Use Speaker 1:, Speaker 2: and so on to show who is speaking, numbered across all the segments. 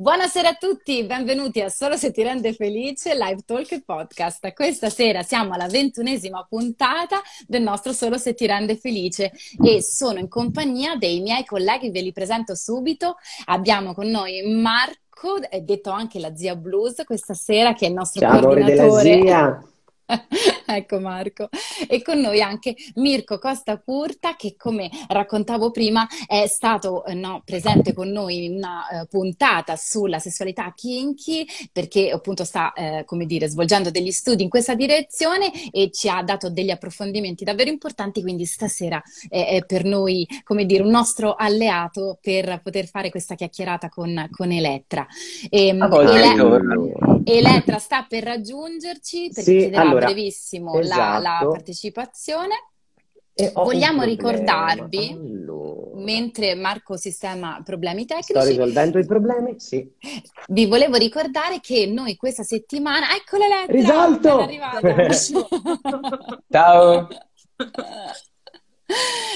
Speaker 1: Buonasera a tutti, benvenuti a Solo se ti rende felice Live Talk Podcast. Questa sera siamo alla ventunesima puntata del nostro Solo se ti rende felice e sono in compagnia dei miei colleghi, ve li presento subito. Abbiamo con noi Marco, detto anche la zia Blues, questa sera che è il nostro
Speaker 2: Ciao,
Speaker 1: coordinatore.
Speaker 2: Della zia.
Speaker 1: ecco Marco. E con noi anche Mirko Costa Curta che come raccontavo prima è stato eh, no, presente con noi in una uh, puntata sulla sessualità kinky perché appunto sta eh, come dire svolgendo degli studi in questa direzione e ci ha dato degli approfondimenti davvero importanti quindi stasera è, è per noi come dire un nostro alleato per poter fare questa chiacchierata con, con Elettra. E,
Speaker 2: A volte
Speaker 1: Ele- Elettra sta per raggiungerci perché
Speaker 2: Sì,
Speaker 1: chiederà
Speaker 2: allora,
Speaker 1: brevissimo la- la,
Speaker 2: esatto.
Speaker 1: partecipazione.
Speaker 2: E
Speaker 1: Vogliamo ricordarvi,
Speaker 2: Allora,
Speaker 1: mentre Marco sistema problemi
Speaker 2: sto
Speaker 1: tecnici,
Speaker 2: risolvendo i problemi? Sì.
Speaker 1: vi volevo ricordare che noi questa settimana, eccola Elettra,
Speaker 2: Risolto!
Speaker 1: ben arrivata.
Speaker 3: Ciao,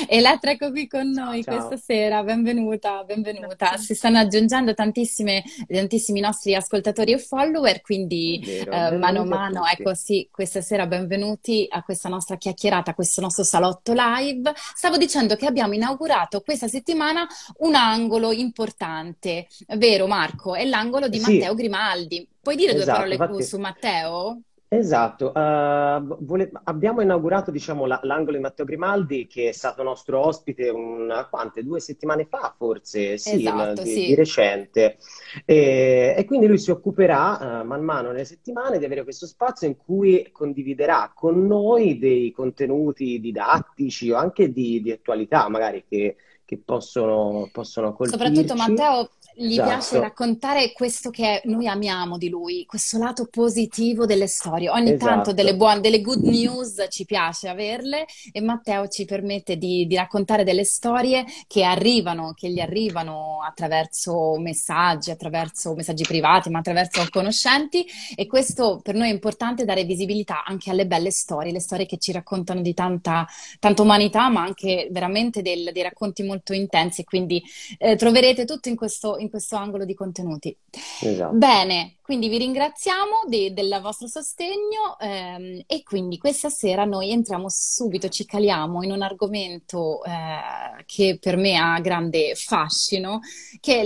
Speaker 1: Elettra, ecco qui con noi
Speaker 2: Ciao.
Speaker 1: questa sera, benvenuta, benvenuta. Si stanno aggiungendo tantissime, tantissimi nostri ascoltatori e follower, quindi
Speaker 2: Vero,
Speaker 1: eh, mano a mano, ecco sì, questa sera benvenuti a questa nostra chiacchierata, a questo nostro salotto live. Stavo dicendo che abbiamo inaugurato questa settimana un angolo importante, vero Marco? È l'angolo di
Speaker 2: Sì.
Speaker 1: Matteo Grimaldi. Puoi dire due
Speaker 2: Esatto,
Speaker 1: parole
Speaker 2: infatti-
Speaker 1: su Matteo?
Speaker 2: Esatto, eh, vole- abbiamo inaugurato diciamo, la- l'angolo di Matteo Grimaldi che è stato nostro ospite una, quante, due settimane fa forse, sì,
Speaker 1: Esatto,
Speaker 2: di,
Speaker 1: sì.
Speaker 2: di recente e, e quindi lui si occuperà eh, man mano nelle settimane di avere questo spazio in cui condividerà con noi dei contenuti didattici o anche di, di attualità magari che, che possono, possono
Speaker 1: Soprattutto
Speaker 2: colpirci.
Speaker 1: Matteo gli
Speaker 2: Esatto.
Speaker 1: piace raccontare questo che noi amiamo di lui, questo lato positivo delle storie. Ogni tanto
Speaker 2: Esatto.
Speaker 1: delle buone, delle good news ci piace averle e Matteo ci permette di, di raccontare delle storie che arrivano, che gli arrivano attraverso messaggi, attraverso messaggi privati, ma attraverso conoscenti e questo per noi è importante dare visibilità anche alle belle storie, le storie che ci raccontano di tanta, tanta umanità, ma anche veramente del- dei racconti molto intensi. Quindi eh, troverete tutto in questo, in questo angolo di contenuti.
Speaker 2: Esatto.
Speaker 1: Bene, quindi vi ringraziamo de- del vostro sostegno ehm, e quindi questa sera noi entriamo subito, ci caliamo in un argomento eh, che per me ha grande fascino, che è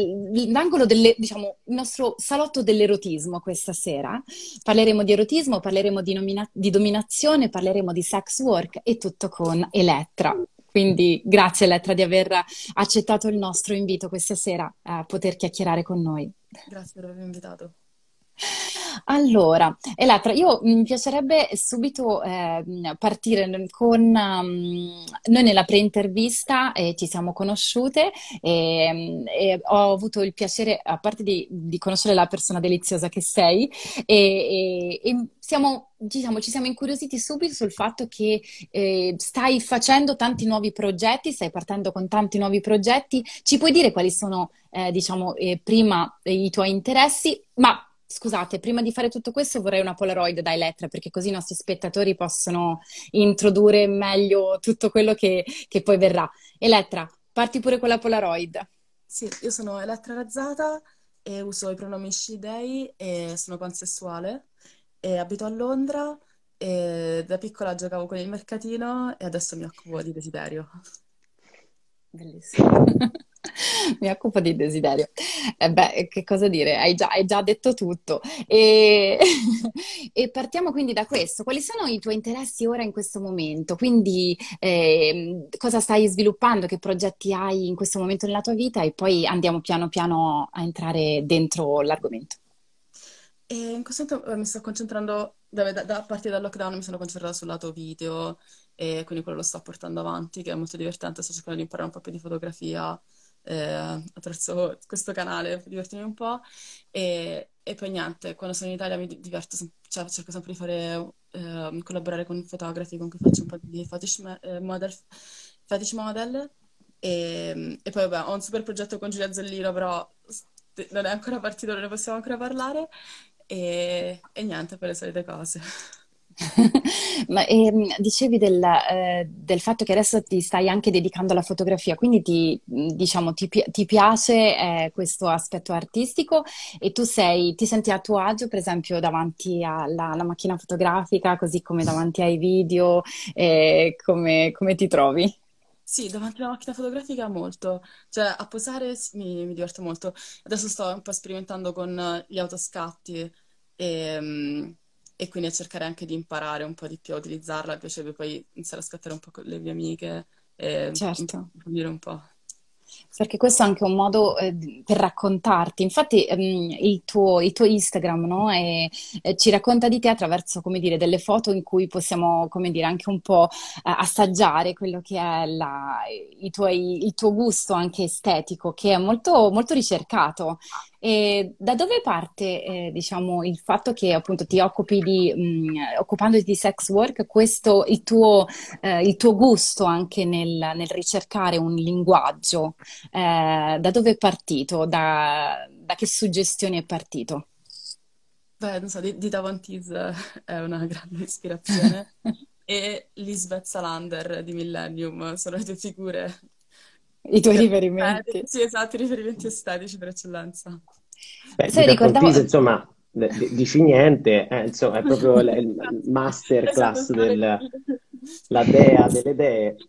Speaker 1: l'angolo del, diciamo, il nostro salotto dell'erotismo questa sera. Parleremo di erotismo, parleremo di, nomina- di dominazione, parleremo di sex work e tutto con Elettra. Quindi grazie Elettra di aver accettato il nostro invito questa sera a poter chiacchierare con noi.
Speaker 4: Grazie per avermi invitato.
Speaker 1: Allora, Elettra, io mi piacerebbe subito ehm, partire con... um, noi nella pre-intervista eh, ci siamo conosciute e, e ho avuto il piacere, a parte di, di conoscere la persona deliziosa che sei, e, e- siamo, diciamo, ci siamo incuriositi subito sul fatto che eh, stai facendo tanti nuovi progetti, stai partendo con tanti nuovi progetti. Ci puoi dire quali sono, eh, diciamo, eh, prima eh, i tuoi interessi? Ma scusate, prima di fare tutto questo vorrei una Polaroid da Elettra, perché così i nostri spettatori possono introdurre meglio tutto quello che, che poi verrà. Elettra, parti pure con la Polaroid.
Speaker 4: Sì, io sono Elettra Razzata e uso i pronomi she, they e sono pansessuale e abito a Londra e da piccola giocavo con il mercatino e adesso mi occupo di desiderio.
Speaker 1: Bellissimo. Mi occupo di desiderio. Eh beh, che cosa dire? Hai già, hai già detto tutto. E, e partiamo quindi da questo. Quali sono i tuoi interessi ora in questo momento? Quindi, ehm, cosa stai sviluppando? Che progetti hai in questo momento nella tua vita? E poi andiamo piano piano a entrare dentro l'argomento.
Speaker 4: E in questo momento eh, mi sto concentrando, da, da- da- a dal lockdown mi sono concentrata sul lato video e quindi quello lo sto portando avanti, che è molto divertente, sto cercando di imparare un po' più di fotografia eh, attraverso questo canale per divertirmi un po'. E, e poi niente, quando sono in Italia mi di- diverto, cioè cerco sempre di fare, ehm, collaborare con fotografi con cui faccio un po' di fetish, eh, model, fetish model. E, e poi vabbè, ho un super progetto con Giulia Zellino, però non è ancora partito, non ne possiamo ancora parlare. E, e niente, per le solite cose.
Speaker 1: Ma ehm, dicevi del, eh, del fatto che adesso ti stai anche dedicando alla fotografia, quindi ti, diciamo, ti, ti piace eh, questo aspetto artistico e tu sei, ti senti a tuo agio, per esempio, davanti alla, alla macchina fotografica, così come davanti ai video, eh, come, come ti trovi?
Speaker 4: Sì, davanti alla macchina fotografica molto, cioè a posare mi, mi diverto molto. Adesso sto un po' sperimentando con gli autoscatti e, mm, e quindi a cercare anche di imparare un po' di più a utilizzarla. Mi piacerebbe poi iniziare a scattare un po' con le mie amiche e
Speaker 1: Certo.
Speaker 4: dire un po'.
Speaker 1: Perché questo è anche un modo eh, per raccontarti. Infatti, ehm, il tuo, il tuo Instagram, no? E- e ci racconta di te attraverso, come dire, delle foto in cui possiamo, come dire, anche un po' eh, assaggiare quello che è la- i tuoi- il tuo gusto anche estetico, che è molto, molto ricercato. E da dove parte, eh, diciamo, il fatto che appunto ti occupi di, mh, occupandoti di sex work, questo, il tuo, eh, il tuo gusto anche nel, nel ricercare un linguaggio? Eh, da dove è partito? Da, da che suggestioni è partito?
Speaker 4: Beh, non so, di- Dita Von Teese è una grande ispirazione e Lisbeth Salander di Millennium sono le due figure
Speaker 1: I tuoi
Speaker 4: per-
Speaker 1: riferimenti?
Speaker 4: sì, esatto, i riferimenti estetici per eccellenza.
Speaker 2: Beh,
Speaker 1: Sai,
Speaker 2: Vita
Speaker 1: ricordavo...
Speaker 2: Fontise, insomma, dici niente, eh, insomma, è proprio il,
Speaker 4: Esatto,
Speaker 2: masterclass
Speaker 4: sono le
Speaker 2: del,
Speaker 4: due.
Speaker 2: la dea delle dee.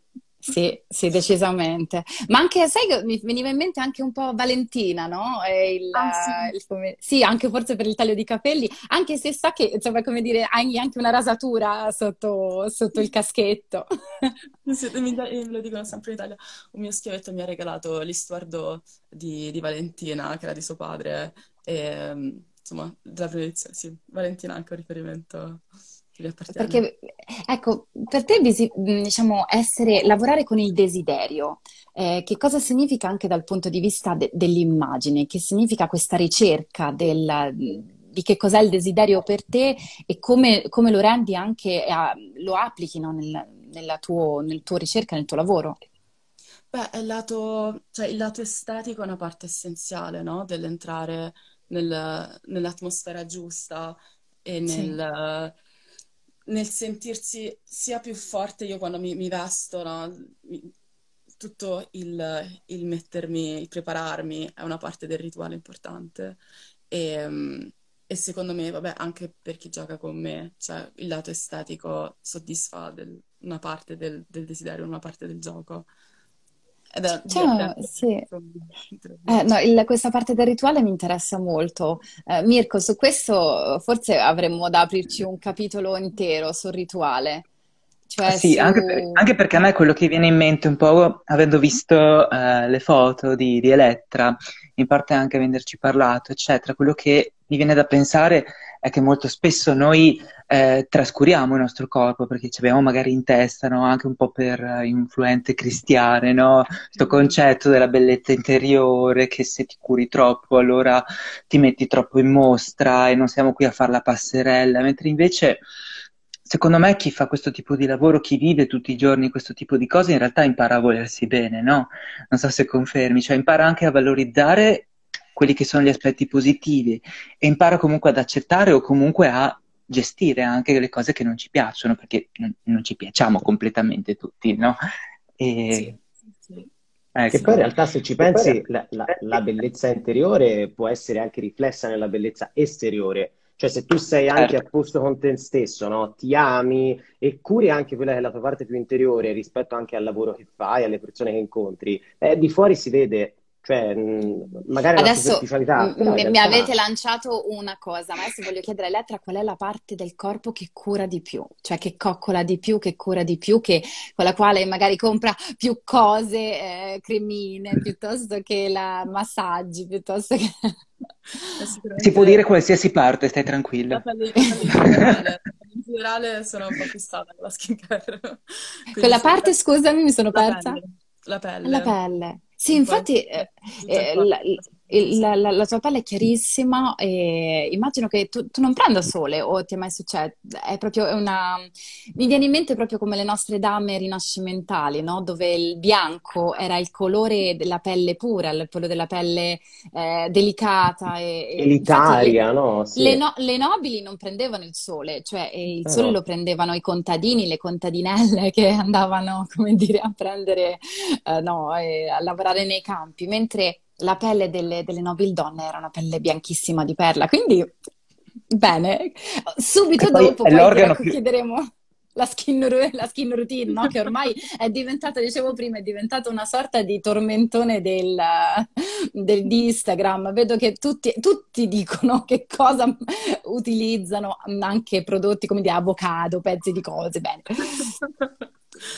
Speaker 1: Sì, sì, decisamente. Ma anche, sai che mi veniva in mente anche un po' Valentina, no? Il,
Speaker 4: Ah, sì.
Speaker 1: il come- Sì, anche forse per il taglio di capelli, anche se sa che, insomma, come dire, hai anche una rasatura sotto, sotto il caschetto.
Speaker 4: Sì, mi, me lo dicono sempre in Italia. Un mio schiavetto mi ha regalato l'Istuardo di, di Valentina, che era di suo padre, e mm, insomma, della prima edizione, sì, Valentina anche un riferimento appartiene.
Speaker 1: Perché, ecco, per te, visi- diciamo, essere, lavorare con il desiderio, eh, che cosa significa anche dal punto di vista de- dell'immagine? Che significa questa ricerca del- di che cos'è il desiderio per te e come, come lo rendi anche, a- lo applichi, no, nel, nella tuo, nel tuo ricerca, nel tuo lavoro?
Speaker 4: Beh, il lato, cioè, il lato estetico è una parte essenziale, no? Dell'entrare nel- nell'atmosfera giusta e
Speaker 1: Sì,
Speaker 4: nel, sentirsi sia più forte io quando mi, mi vesto, no? Tutto il, il mettermi, il prepararmi è una parte del rituale importante. E, mm, e secondo me, vabbè, anche per chi gioca con me, cioè il lato estetico soddisfa del- una parte del, del desiderio, una parte del gioco. È
Speaker 1: cioè, sì. Eh, no, il- questa parte del rituale mi interessa molto. Eh, Mirko, su questo forse avremmo da aprirci un capitolo intero sul rituale, cioè
Speaker 3: Sì, anche, per-
Speaker 1: su...
Speaker 3: anche perché a me
Speaker 1: eh,
Speaker 3: quello che viene in mente un po', avendo visto eh, le foto di, di Elettra, in parte anche avendoci parlato, eccetera, quello che mi viene da pensare è che molto spesso noi eh, trascuriamo il nostro corpo perché ci abbiamo magari in testa, no? Anche un po' per eh, influenze cristiane, no? Questo concetto della bellezza interiore, che se ti curi troppo allora ti metti troppo in mostra e non siamo qui a fare la passerella, mentre invece, secondo me, chi fa questo tipo di lavoro, chi vive tutti i giorni questo tipo di cose, in realtà impara a volersi bene, no? Non so se confermi, cioè impara anche a valorizzare quelli che sono gli aspetti positivi e impara comunque ad accettare o comunque a gestire anche le cose che non ci piacciono, perché non, non ci piacciamo completamente tutti, no? E
Speaker 4: sì, sì.
Speaker 2: Che poi in
Speaker 3: ecco.
Speaker 2: realtà, se ci pensi, la, la- la bellezza interiore può essere anche riflessa nella bellezza esteriore. Cioè, se tu sei anche a
Speaker 3: Certo.
Speaker 2: posto con te stesso, no? Ti ami e curi anche quella che è la tua parte più interiore rispetto anche al lavoro che fai, alle persone che incontri, eh, di fuori si vede, cioè, mh, magari
Speaker 1: Adesso
Speaker 2: superficialità,
Speaker 1: m- m- mi avete
Speaker 2: realtà
Speaker 1: lanciato una cosa, ma adesso voglio chiedere a Elettra qual è la parte del corpo che cura di più, cioè che coccola di più, che cura di più, che, con la quale magari compra più cose, eh, cremine, piuttosto che la massaggi, piuttosto che...
Speaker 3: Si può dire qualsiasi parte, stai
Speaker 4: la
Speaker 3: tranquilla.
Speaker 4: la in generale. Sono un po' fissata con la skincare,
Speaker 1: Quella parte, scusami, mi sono
Speaker 4: la
Speaker 1: persa?
Speaker 4: pelle, la
Speaker 1: La
Speaker 4: pelle,
Speaker 1: pelle. Sì, infatti, eh, eh, la- la, la, la, tua pelle è chiarissima e immagino che tu, tu, non prenda sole o ti è mai successo? È proprio una... Mi viene in mente proprio come le nostre dame rinascimentali, no? Dove il bianco era il colore della pelle pura, il colore della pelle eh, delicata. E,
Speaker 2: Elitaria, no?
Speaker 1: Sì. Le, no? le, nobili non prendevano il sole, cioè il Però... sole lo prendevano i contadini, le contadinelle che andavano, come dire, a prendere, eh, no, a lavorare nei campi, mentre la pelle delle, delle nobildonne era una pelle bianchissima di perla, quindi bene. Subito poi dopo poi più... chiederemo la skin, la skin routine, no? che ormai è diventata, dicevo prima, è diventata una sorta di tormentone del, del, di Instagram. Vedo che tutti, tutti, dicono che cosa utilizzano, anche prodotti come di avocado, pezzi di cose, bene.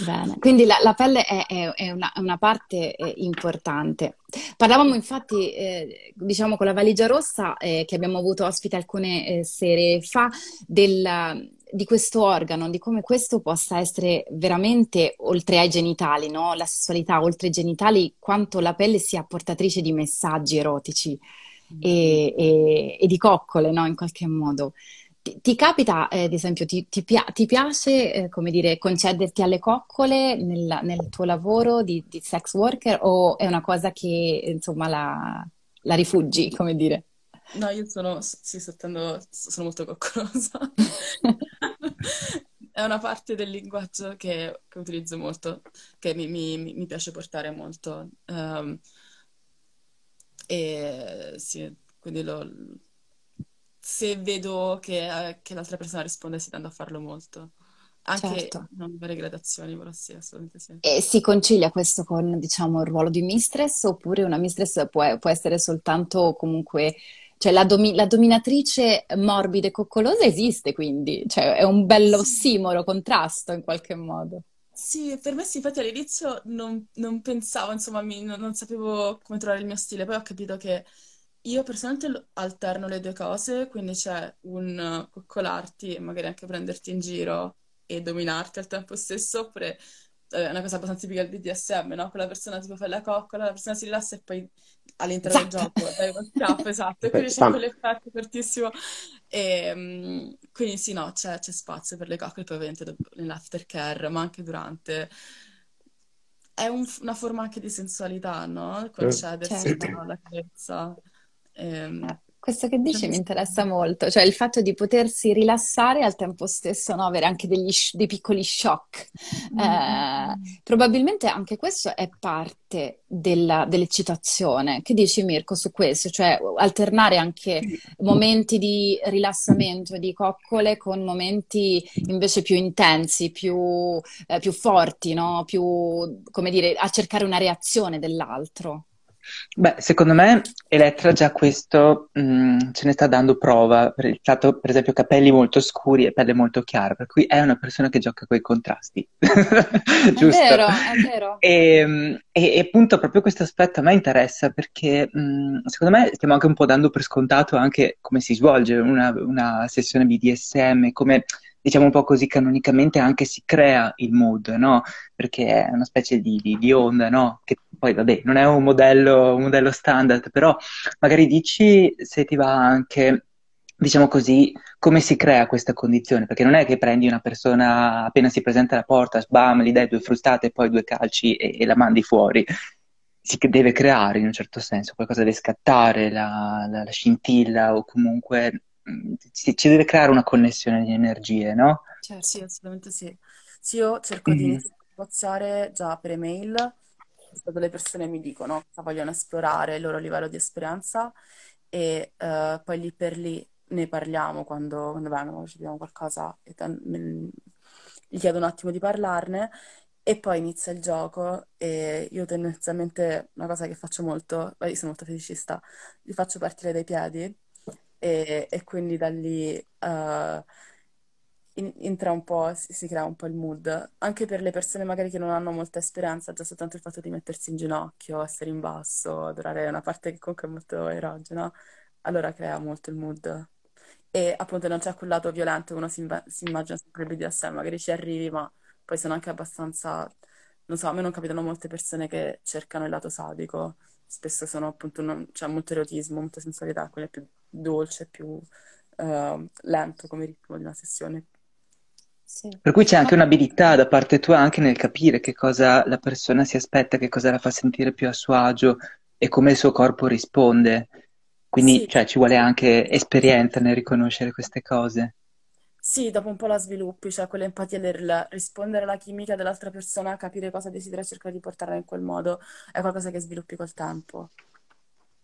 Speaker 1: Bene, quindi la, la pelle è, è, è una, una, parte eh, importante. Parlavamo infatti, eh, diciamo, con la valigia rossa, eh, che abbiamo avuto ospite alcune eh, sere fa, del, di questo organo, di come questo possa essere veramente, oltre ai genitali, no? la sessualità, oltre ai genitali, quanto la pelle sia portatrice di messaggi erotici mm. e, e, e, di coccole, no? in qualche modo. Ti, ti capita, eh, ad esempio, ti, ti, ti piace, eh, come dire, concederti alle coccole nel, nel tuo lavoro di, di, sex worker o è una cosa che, insomma, la, la rifugi, come dire?
Speaker 4: No, io sono, sì, sottendo, sono molto coccolosa. è una parte del linguaggio che, che utilizzo molto, che mi, mi, mi piace portare molto. Um, e sì, quindi lo, se vedo che, eh, che l'altra persona risponde si tende a farlo molto. Anche certo. non varie gradazioni, però sì, assolutamente sì.
Speaker 1: E si concilia questo con, diciamo, il ruolo di mistress oppure una mistress può, può essere soltanto comunque... Cioè la, domi- la, dominatrice morbida e coccolosa esiste quindi, cioè è un bello ossimoro, contrasto in qualche modo.
Speaker 4: Sì, per me sì, infatti all'inizio non, non pensavo, insomma, mi, non, non sapevo come trovare il mio stile, poi ho capito che io personalmente alterno le due cose, quindi c'è un coccolarti e magari anche prenderti in giro e dominarti al tempo stesso, oppure è una cosa abbastanza tipica del BDSM, no? Quella persona tipo fa la coccola, la persona si rilassa e poi all'interno esatto. del gioco dai uno schiaffo, esatto, e quindi c'è quell'effetto fortissimo. E, um, quindi sì, no, c'è, c'è, spazio per le coccole, poi ovviamente nell'aftercare, ma anche durante. È un, una forma anche di sensualità, no? Concedersi certo. la carezza.
Speaker 1: Ehm, eh, questo che dici mi interessa molto, cioè il fatto di potersi rilassare e al tempo stesso no, avere anche degli, dei piccoli shock. Mm-hmm. Eh, probabilmente anche questo è parte della, dell'eccitazione. Che dici Mirko su questo? Cioè alternare anche momenti di rilassamento di coccole con momenti invece più intensi, più, eh, più forti, no? più, come dire, a cercare una reazione dell'altro.
Speaker 3: Beh, secondo me Elettra già questo mh, mm, ce ne sta dando prova per il fatto, per esempio, capelli molto scuri e pelle molto chiara, per cui è una persona che gioca con i contrasti. Giusto?
Speaker 1: È vero, è vero.
Speaker 3: E, e, e, appunto proprio questo aspetto a me interessa perché mh, mm, secondo me stiamo anche un po' dando per scontato anche come si svolge una, una sessione BDSM, come diciamo un po' così canonicamente anche si crea il mood, no? Perché è una specie di, di, di onda, no? Che poi vabbè, non è un modello, un modello standard, però magari dici se ti va anche diciamo così, come si crea questa condizione? Perché non è che prendi una persona appena si presenta alla porta, sbam, gli dai due frustate poi due calci e, e, la mandi fuori. Si deve creare in un certo senso, qualcosa deve scattare, la, la, la scintilla o comunque ci, ci deve creare una connessione di energie, no?
Speaker 4: Certo, sì, assolutamente sì. Sì, io cerco mm-hmm. di negoziare già per email, quando le persone mi dicono cosa vogliono esplorare, il loro livello di esperienza e uh, poi lì per lì ne parliamo quando, quando vengono, ci abbiamo qualcosa e ten- gli chiedo un attimo di parlarne e poi inizia il gioco e io tendenzialmente una cosa che faccio molto, io sono molto feticista, li faccio partire dai piedi e, e quindi da lì uh, in, entra un po', si, si, crea un po' il mood, anche per le persone magari che non hanno molta esperienza, già soltanto il fatto di mettersi in ginocchio, essere in basso, adorare una parte che comunque è molto erogena, allora crea molto il mood. E appunto non c'è quel lato violento, uno si, si immagina sempre il BDSM, magari ci arrivi, ma poi sono anche abbastanza, non so, a me non capitano molte persone che cercano il lato sadico, spesso sono appunto, non, c'è molto erotismo, molta sensualità, quello è più dolce, più uh, lento come ritmo di una sessione.
Speaker 3: Sì. Per cui c'è anche un'abilità da parte tua anche nel capire che cosa la persona si aspetta, che cosa la fa sentire più a suo agio e come il suo corpo risponde. Quindi
Speaker 4: Sì,
Speaker 3: cioè, ci vuole anche esperienza nel riconoscere queste cose.
Speaker 4: sì, dopo un po' la sviluppi, cioè quell'empatia nel rispondere alla chimica dell'altra persona, capire cosa desidera e cercare di portarla in quel modo, è qualcosa che sviluppi col tempo.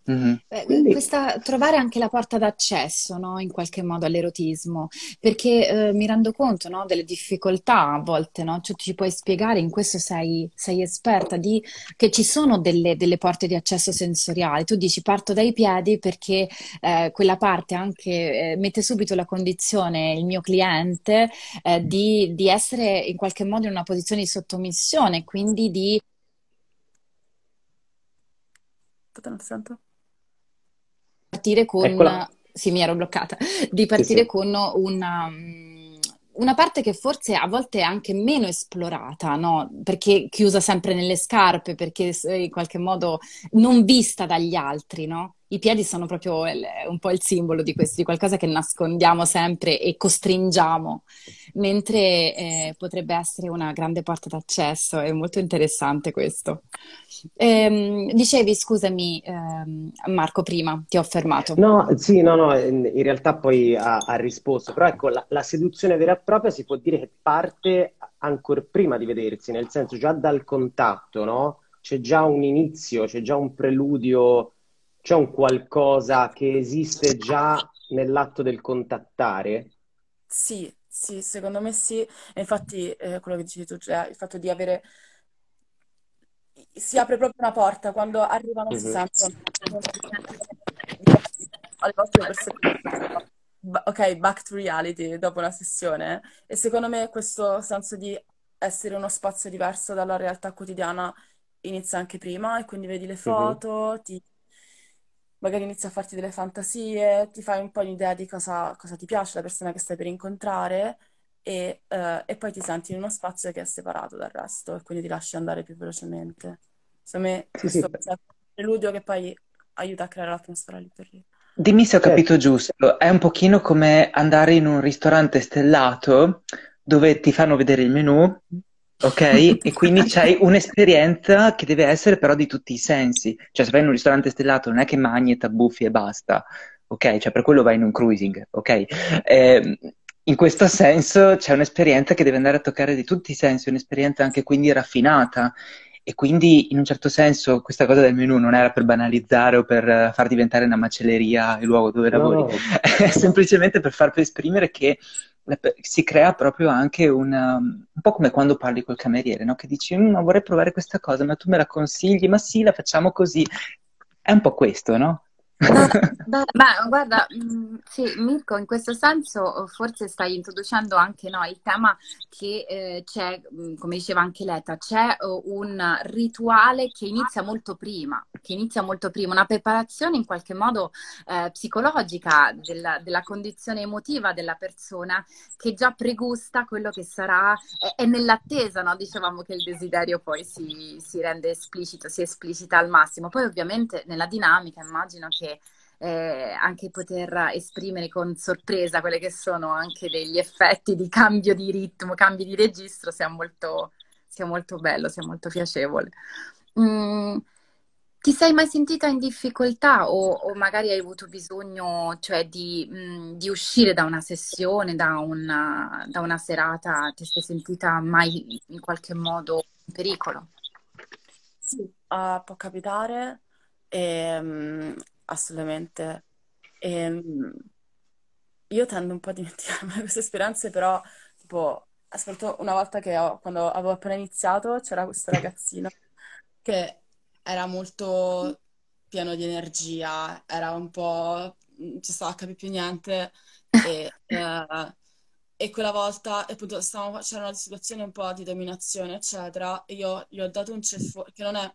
Speaker 3: Mhm.
Speaker 1: Eh,
Speaker 2: Quindi,
Speaker 1: questa, trovare anche la porta d'accesso, no, in qualche modo all'erotismo, perché eh, mi rendo conto, no, delle difficoltà a volte, no? Cioè, ci puoi spiegare, in questo sei, sei esperta, di, che ci sono delle, delle porte di accesso sensoriale. Tu dici parto dai piedi perché eh, quella parte anche eh, mette subito la condizione, il mio cliente, eh, di, di essere in qualche modo in una posizione di sottomissione, quindi di
Speaker 4: Aspetta,
Speaker 1: partire
Speaker 2: eccola.
Speaker 1: con, sì, mi ero bloccata, di
Speaker 2: Sì,
Speaker 1: partire
Speaker 2: sì.
Speaker 1: con una, mm, una parte che forse a volte è anche meno esplorata, no? Perché chiusa sempre nelle scarpe, perché in qualche modo non vista dagli altri, no? I piedi sono proprio il- un po' il simbolo di questo, di qualcosa che nascondiamo sempre e costringiamo, mentre eh, potrebbe essere una grande porta d'accesso. È molto interessante questo. Ehm, dicevi, scusami, ehm, Marco, prima ti ho fermato.
Speaker 2: No, sì, no, no, in realtà poi ha, ha risposto, però ecco, la, la seduzione vera e propria si può dire che parte ancora prima di vedersi, nel senso già dal contatto, no? C'è già un inizio, c'è già un preludio, c'è un qualcosa che esiste già nell'atto del contattare.
Speaker 4: Sì, sì, secondo me sì. E infatti, eh, quello che dicevi tu, cioè il fatto di avere... Si apre proprio una porta quando arrivano, si
Speaker 2: Mhm.
Speaker 4: sentono. Alle volte persone dicono, "Ba- ok, back to reality dopo una sessione. E secondo me questo senso di essere uno spazio diverso dalla realtà quotidiana inizia anche prima e quindi vedi le
Speaker 2: Mhm.
Speaker 4: foto, ti magari inizi a farti delle fantasie, ti fai un po' un'idea di cosa, cosa ti piace, la persona che stai per incontrare e, eh, e poi ti senti in uno spazio che è separato dal resto e quindi ti lasci andare più velocemente. Secondo me
Speaker 2: Sì, sì,
Speaker 4: questo è un preludio che poi aiuta a creare l'atmosfera lì per lì.
Speaker 3: Dimmi se ho capito
Speaker 2: certo.
Speaker 3: giusto, è un pochino come andare in un ristorante stellato dove ti fanno vedere il menù, ok? E quindi c'hai un'esperienza che deve essere però di tutti i sensi. Cioè, se vai in un ristorante stellato non è che mangi e t'abbuffi e basta, ok? Cioè, per quello vai in un cruising, ok? Eh, in questo senso c'è un'esperienza che deve andare a toccare di tutti i sensi, un'esperienza anche quindi raffinata. E quindi in un certo senso questa cosa del menù non era per banalizzare o per eh, far diventare una macelleria il luogo dove lavori,
Speaker 2: no,
Speaker 3: è semplicemente per far esprimere che si crea proprio anche un, um, un po' come quando parli col cameriere, no? Che dici, "Mm, ma vorrei provare questa cosa, ma tu me la consigli? Ma sì, la facciamo così. È un po' questo, no?
Speaker 1: Beh, ma guarda, mh, sì, Mirko, in questo senso eh, forse stai introducendo anche no, il tema che eh, c'è, mh, come diceva anche Letta, c'è eh, un rituale che inizia molto prima, che inizia molto prima, una preparazione in qualche modo eh, psicologica della, della condizione emotiva della persona che già pregusta quello che sarà, è, è nell'attesa, no? Dicevamo che il desiderio poi si, si rende esplicito, si esplicita al massimo. Poi ovviamente nella dinamica immagino che eh, anche poter esprimere con sorpresa quelle che sono anche degli effetti di cambio di ritmo, cambi di registro, sia molto, sia molto bello, sia molto piacevole. Mm, ti sei mai sentita in difficoltà o, o magari hai avuto bisogno, cioè, di, mm, di uscire da una sessione, da una, da una serata? Ti sei sentita mai in qualche modo in pericolo?
Speaker 4: Sì, ah, può capitare, ehm, assolutamente. Ehm, io tendo un po' a dimenticarmi queste esperienze, però, tipo, soprattutto una volta che ho, quando avevo appena iniziato, c'era questo ragazzino che era molto pieno di energia, era un po', non ci stava a capire più niente e, eh, e quella volta appunto stavamo, c'era una situazione un po' di dominazione, eccetera, e io gli ho dato un ceffone, che non è,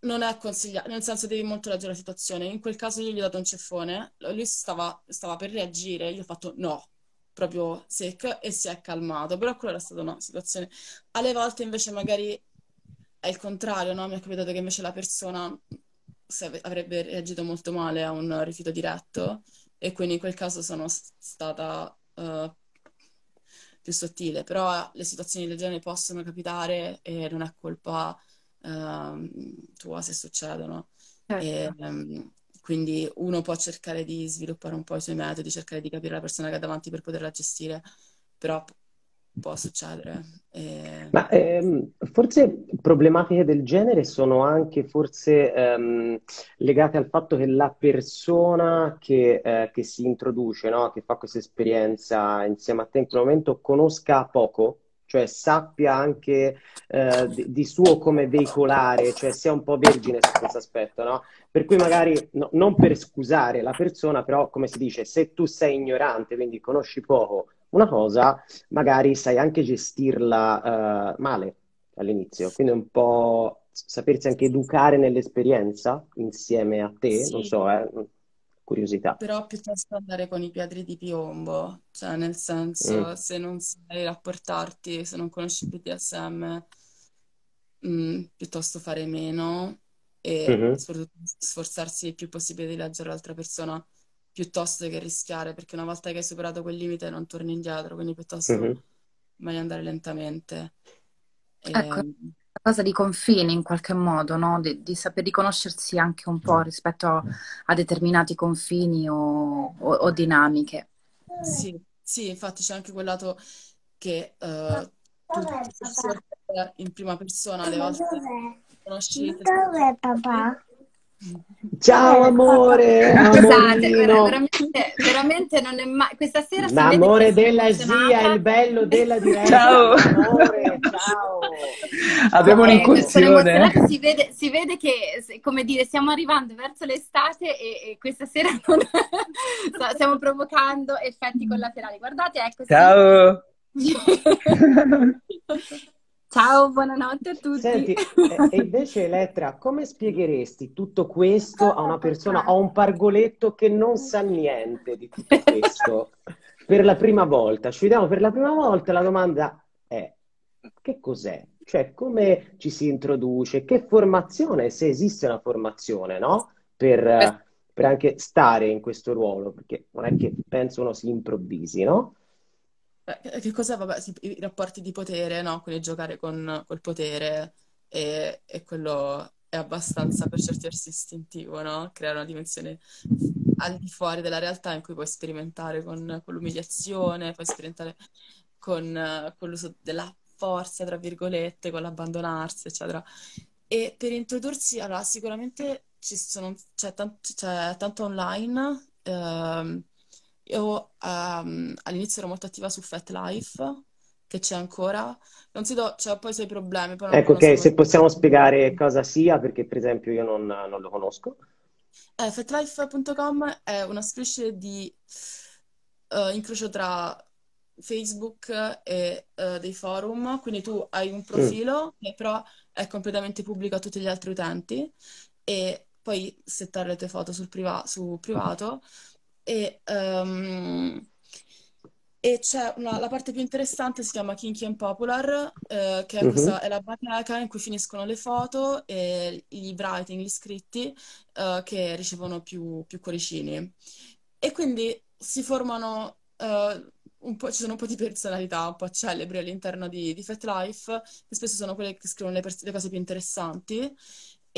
Speaker 4: non è consigliato, nel senso devi molto leggere la situazione. In quel caso io gli ho dato un ceffone, lui stava, stava per reagire, gli ho fatto no, proprio secco, e si è calmato, però quella era stata una situazione. Alle volte invece magari è il contrario, no? Mi è capitato che invece la persona avrebbe reagito molto male a un rifiuto diretto e quindi in quel caso sono stata uh, più sottile, però le situazioni del genere possono capitare e non è colpa uh, tua se succedono. Certo. E, um, quindi uno può cercare di sviluppare un po' i suoi metodi, cercare di capire la persona che ha davanti per poterla gestire, però può succedere. E...
Speaker 2: Ma ehm, forse problematiche del genere sono anche forse ehm, legate al fatto che la persona che, eh, che si introduce, no? che fa questa esperienza insieme a te in quel momento, conosca poco, cioè sappia anche eh, di, di, suo come veicolare, cioè sia un po' vergine su questo aspetto, no? Per cui magari, no, non per scusare la persona, però come si dice, se tu sei ignorante, quindi conosci poco, una cosa, magari sai anche gestirla uh, male all'inizio, quindi un po' sapersi anche educare nell'esperienza insieme a te, sì. non so, eh, curiosità.
Speaker 4: Però piuttosto andare con i piedi di piombo, cioè nel senso, mm. se non sai rapportarti, se non conosci il BDSM, mh, mm, piuttosto fare meno e mm-hmm. soprattutto sforzarsi il più possibile di leggere l'altra persona piuttosto che rischiare, perché una volta che hai superato quel limite non torni indietro, quindi piuttosto mm-hmm. meglio andare lentamente.
Speaker 1: E... Ecco, la cosa di confini in qualche modo, no? di, di saper riconoscersi anche un po' rispetto a, a determinati confini o, o, o, dinamiche.
Speaker 4: Sì, sì, infatti c'è anche quel lato che uh, tu in prima persona alle volte conosci...
Speaker 2: Dove papà? Ciao amore,
Speaker 1: scusate, veramente, veramente non è mai questa sera
Speaker 2: l'amore della zia, il bello della diretta.
Speaker 3: Ciao, amore, ciao. Abbiamo eh, un'incursione.
Speaker 1: Si vede, si vede che, come dire, stiamo arrivando verso l'estate e, e questa sera non... stiamo provocando effetti collaterali. Guardate, ecco.
Speaker 3: Ciao.
Speaker 1: Ciao, buonanotte a tutti.
Speaker 2: Senti, e invece Elettra, come spiegheresti tutto questo a una persona, a un pargoletto che non sa niente di tutto questo per la prima volta? Ci vediamo per la prima volta, la domanda è che cos'è? Cioè, come ci si introduce? Che formazione, se esiste una formazione, no? Per, per anche stare in questo ruolo, perché non è che penso uno si improvvisi, no?
Speaker 4: Eh, che cos'è? Vabbè, i rapporti di potere, no? Quindi giocare con col potere e, e quello è abbastanza per certi versi istintivo, no? Creare una dimensione al di fuori della realtà in cui puoi sperimentare con, con l'umiliazione, puoi sperimentare con, con l'uso della forza, tra virgolette, con l'abbandonarsi, eccetera. E per introdursi, allora, sicuramente ci sono, c'è, tant- c'è tanto online. Ehm, io um, all'inizio ero molto attiva su Fat Life, che c'è ancora. Non si do, c'è poi i suoi problemi.
Speaker 2: ecco, ok, se possiamo spiegare cosa sia, perché per esempio io non, non lo conosco.
Speaker 4: Eh, fatlife.com è una specie di uh, incrocio tra Facebook e uh, dei forum, quindi tu hai un profilo mm. che però è completamente pubblico a tutti gli altri utenti e puoi settare le tue foto sul priva- su privato e, um, e c'è una, la parte più interessante si chiama Kinky and Popular, eh, che è, uh-huh. questa, è la bacheca in cui finiscono le foto e i writing, gli scritti eh, che ricevono più, più cuoricini. E quindi si formano eh, un po', ci sono un po' di personalità un po' celebri all'interno di, di Fat Life, che spesso sono quelle che scrivono le, pers- le cose più interessanti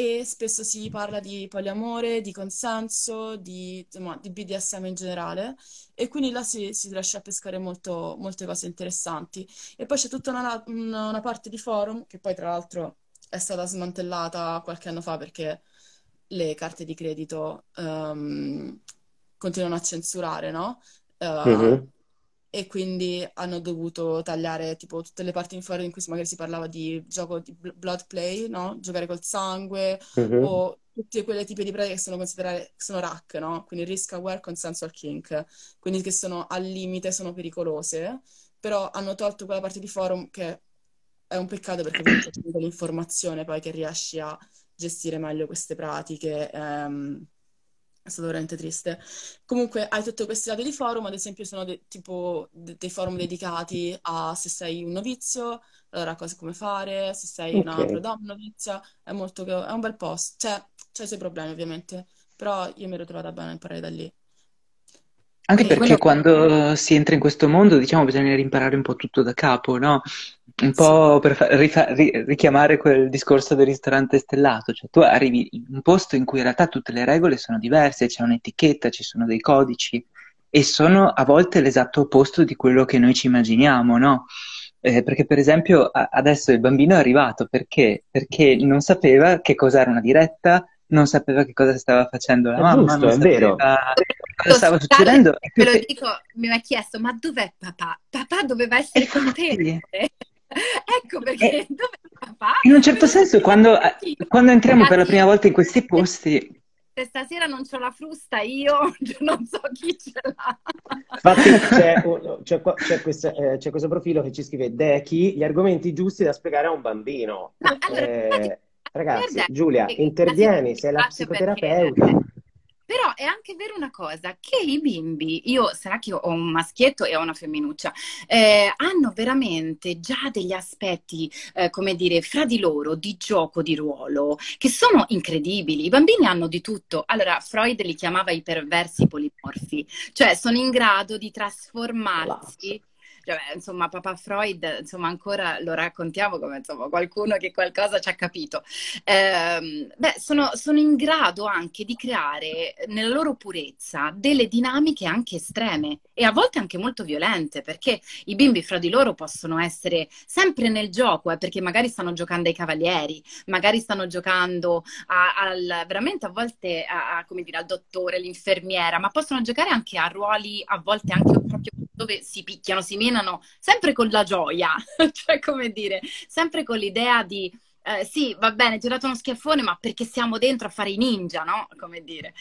Speaker 4: e spesso si parla di poliamore, di consenso, di, di BDSM in generale e quindi là si, si riesce a pescare molto, molte cose interessanti. E poi c'è tutta una, una, una, parte di forum che poi tra l'altro è stata smantellata qualche anno fa perché le carte di credito um, continuano a censurare, no? Uh, mm-hmm e quindi hanno dovuto tagliare tipo tutte le parti in fuori in cui magari si parlava di gioco di blood play, no? Giocare col sangue mm-hmm. o tutti quelle tipi di pratiche che sono considerate che sono RAC, no? Quindi risk aware consensual kink, quindi che sono al limite, sono pericolose, però hanno tolto quella parte di forum che è un peccato perché comunque c'è l'informazione poi che riesci a gestire meglio queste pratiche. Ehm, è stato veramente triste. Comunque hai tutti questi lati di forum, ad esempio sono de- tipo de- dei forum dedicati a se sei un novizio, allora cose come fare, se sei okay. una prodom novizia, è molto è un bel post. Cioè, c'ha i suoi problemi ovviamente, però io mi ero trovata bene a imparare da lì.
Speaker 3: Anche
Speaker 1: E
Speaker 3: perché
Speaker 1: quello...
Speaker 3: quando si entra in questo mondo, diciamo, bisogna rimparare un po' tutto da capo, no? Un
Speaker 4: Sì,
Speaker 3: po' per fa- rifa- ri- richiamare quel discorso del ristorante stellato, cioè tu arrivi in un posto in cui in realtà tutte le regole sono diverse, c'è un'etichetta, ci sono dei codici e sono a volte l'esatto opposto di quello che noi ci immaginiamo, no? Eh, perché per esempio a- adesso il bambino è arrivato perché? Perché non sapeva che cos'era una diretta, non sapeva che cosa stava facendo la
Speaker 2: È
Speaker 3: mamma,
Speaker 2: giusto,
Speaker 3: non
Speaker 2: è vero.
Speaker 3: sapeva cosa stava
Speaker 1: scusate,
Speaker 3: succedendo.
Speaker 1: Ve lo dico, mi ha chiesto, ma dov'è papà? Papà doveva essere con te. Ecco
Speaker 3: e,
Speaker 1: perché,
Speaker 3: in un certo senso, quando, quando entriamo per la prima volta in questi posti,
Speaker 1: se stasera non c'ho la frusta io, non so chi ce l'ha.
Speaker 2: Infatti c'è, c'è c'è questa- eh, c'è questo profilo che ci scrive Dechi, gli argomenti giusti da spiegare a un bambino.
Speaker 1: Ma allora, infatti,
Speaker 2: Eh, ragazzi, Giulia, intervieni, sei la
Speaker 1: faccio perché... Però è anche vero una cosa, che i bimbi, io sarà che ho un maschietto e ho una femminuccia, eh, hanno veramente già degli aspetti, eh, come dire, fra di loro, di gioco di ruolo, che sono incredibili. I bambini hanno di tutto. Allora, Freud li chiamava i perversi polimorfi, cioè sono in grado di trasformarsi. Cioè, insomma, papà Freud, insomma, ancora lo raccontiamo come insomma, qualcuno che qualcosa ci ha capito. Ehm, beh, sono, sono in grado anche di creare nella loro purezza delle dinamiche anche estreme e a volte anche molto violente, perché i bimbi fra di loro possono essere sempre nel gioco, eh, perché magari stanno giocando ai cavalieri, magari stanno giocando a- al, veramente a volte a, a, dire, al dottore, all'infermiera, ma possono giocare anche a ruoli a volte anche proprio dove si picchiano, si menano, sempre con la gioia, cioè come dire, sempre con l'idea di eh, sì, va bene, ti ho dato uno schiaffone, ma perché siamo dentro a fare i ninja, no? Come dire.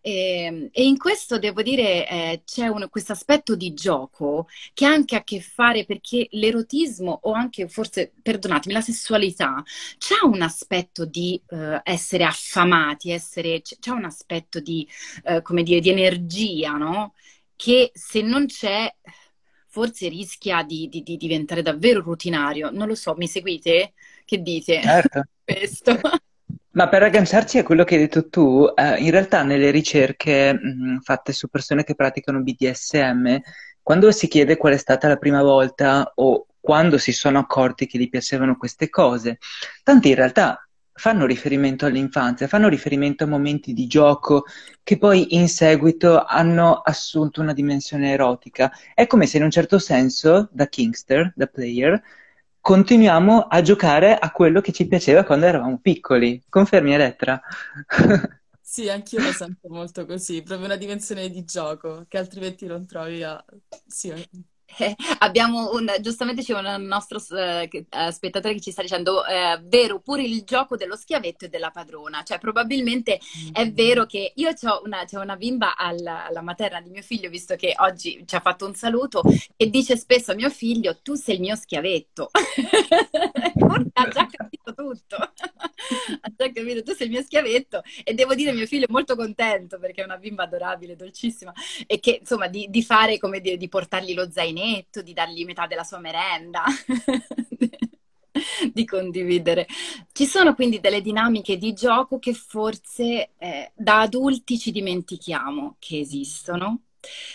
Speaker 1: E, e in questo devo dire eh, c'è questo aspetto di gioco che ha anche a che fare perché l'erotismo o anche forse, perdonatemi, la sessualità c'ha un aspetto di eh, essere affamati, essere, c'è un aspetto di, eh, come dire, di energia, no? Che se non c'è forse rischia di, di, di diventare davvero rutinario. Non lo so, mi seguite? Che dite?
Speaker 3: certo.
Speaker 1: Questo.
Speaker 3: Ma per agganciarci a quello che hai detto tu, eh, in realtà nelle ricerche mh, fatte su persone che praticano BDSM, quando si chiede qual è stata la prima volta o quando si sono accorti che gli piacevano queste cose, tanti in realtà fanno riferimento all'infanzia, fanno riferimento a momenti di gioco che poi in seguito hanno assunto una dimensione erotica. È come se in un certo senso, da Kingster, da player, continuiamo a giocare a quello che ci piaceva quando eravamo piccoli. Confermi, Elettra?
Speaker 4: Sì, anch'io lo sento molto così, proprio una dimensione di gioco che altrimenti non trovi a... Sì,
Speaker 1: Eh, abbiamo un, giustamente c'è un nostro eh, spettatore che ci sta dicendo, eh, vero, pure il gioco dello schiavetto e della padrona, cioè probabilmente è vero che io ho una, c'ho una bimba alla, alla materna di mio figlio, visto che oggi ci ha fatto un saluto, e dice spesso a mio figlio, tu sei il mio schiavetto. Ha già capito tutto, ha già capito, tu sei il mio schiavetto. E devo dire mio figlio è molto contento perché è una bimba adorabile, dolcissima e che insomma di, di fare come dire, di portargli lo zainetto, di dargli metà della sua merenda, di condividere. Ci sono quindi delle dinamiche di gioco che forse eh, da adulti ci dimentichiamo che esistono.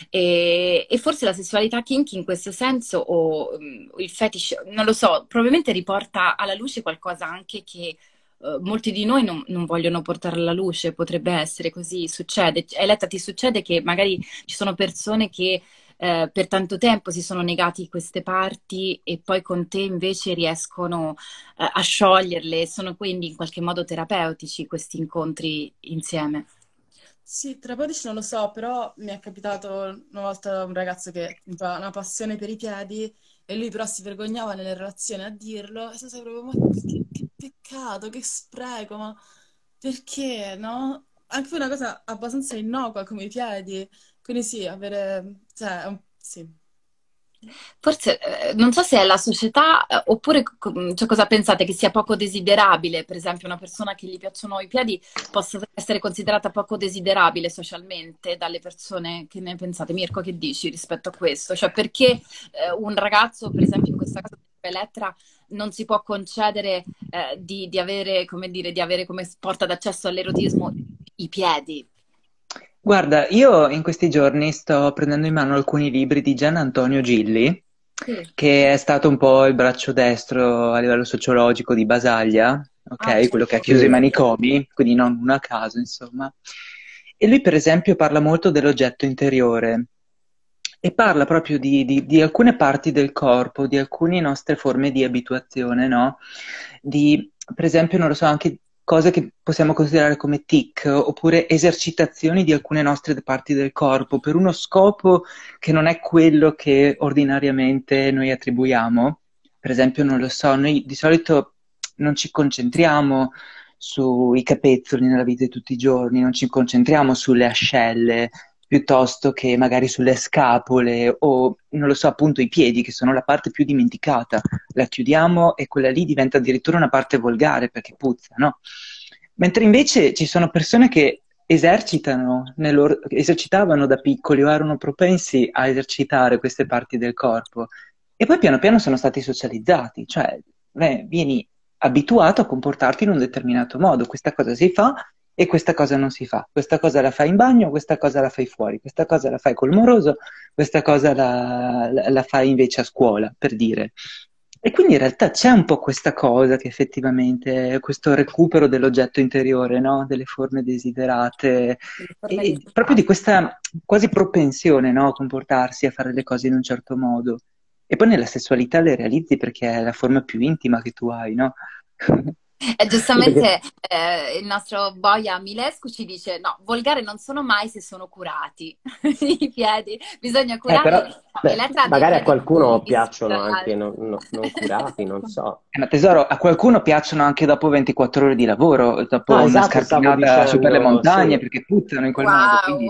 Speaker 1: E, e forse la sessualità kinky in questo senso o mm, il fetish, non lo so, probabilmente riporta alla luce qualcosa anche che eh, molti di noi non, non vogliono portare alla luce, potrebbe essere così, succede. Eletta, ti succede che magari ci sono persone che eh, per tanto tempo si sono negati queste parti e poi con te invece riescono eh, a scioglierle, sono quindi in qualche modo terapeutici questi incontri insieme.
Speaker 4: Sì, terapeutici non lo so, però mi è capitato una volta un ragazzo che ha una passione per i piedi e lui però si vergognava nelle relazioni a dirlo e sei proprio, ma che, che peccato, che spreco, ma perché, no? Anche una cosa abbastanza innocua come i piedi, quindi sì, avere, cioè, sì.
Speaker 1: Forse, eh, non so se è la società, eh, oppure co- cioè, cosa pensate che sia poco desiderabile, per esempio una persona che gli piacciono i piedi possa essere considerata poco desiderabile socialmente dalle persone che ne pensate? Mirko, che dici rispetto a questo? Cioè perché eh, un ragazzo, per esempio in questa casa Elettra non si può concedere eh, di, di, avere, come dire, di avere come porta d'accesso all'erotismo i piedi.
Speaker 3: Guarda, io in questi giorni sto prendendo in mano alcuni libri di Gian Antonio Gilli, sì. che è stato un po' il braccio destro a livello sociologico di Basaglia, ok? Ah, quello che ha chiuso i manicomi, quindi non un a caso, insomma. E lui, per esempio, parla molto dell'oggetto interiore e parla proprio di, di, di alcune parti del corpo, di alcune nostre forme di abituazione, no? Di, per esempio, non lo so, anche cose che possiamo considerare come tic, oppure esercitazioni di alcune nostre parti del corpo per uno scopo che non è quello che ordinariamente noi attribuiamo. Per esempio, non lo so, noi di solito non ci concentriamo sui capezzoli nella vita di tutti i giorni, non ci concentriamo sulle ascelle piuttosto che magari sulle scapole o, non lo so, appunto i piedi, che sono la parte più dimenticata. La chiudiamo e quella lì diventa addirittura una parte volgare perché puzza, no? Mentre invece ci sono persone che esercitano, loro, esercitavano da piccoli o erano propensi a esercitare queste parti del corpo e poi piano piano sono stati socializzati, cioè beh, vieni abituato a comportarti in un determinato modo. Questa cosa si fa e questa cosa non si fa. Questa cosa la fai in bagno, questa cosa la fai fuori, questa cosa la fai col moroso, questa cosa la, la, la fai invece a scuola, per dire. E quindi in realtà c'è un po' questa cosa che effettivamente è questo recupero dell'oggetto interiore, no? delle forme desiderate, forme e proprio di questa quasi propensione no? a comportarsi, a fare le cose in un certo modo. E poi nella sessualità le realizzi perché è la forma più intima che tu hai, no?
Speaker 1: E giustamente eh, il nostro boia Milescu ci dice: No, volgari non sono mai se sono curati i piedi, bisogna curare.
Speaker 2: Eh, però, beh, magari a qualcuno piacciono anche non, non, non, curati, non so.
Speaker 3: Eh, ma tesoro, a qualcuno piacciono anche dopo 24 ore di lavoro, dopo una esatto, scarpinata su per le montagne, sì. perché puzzano in quel wow. modo. Quindi...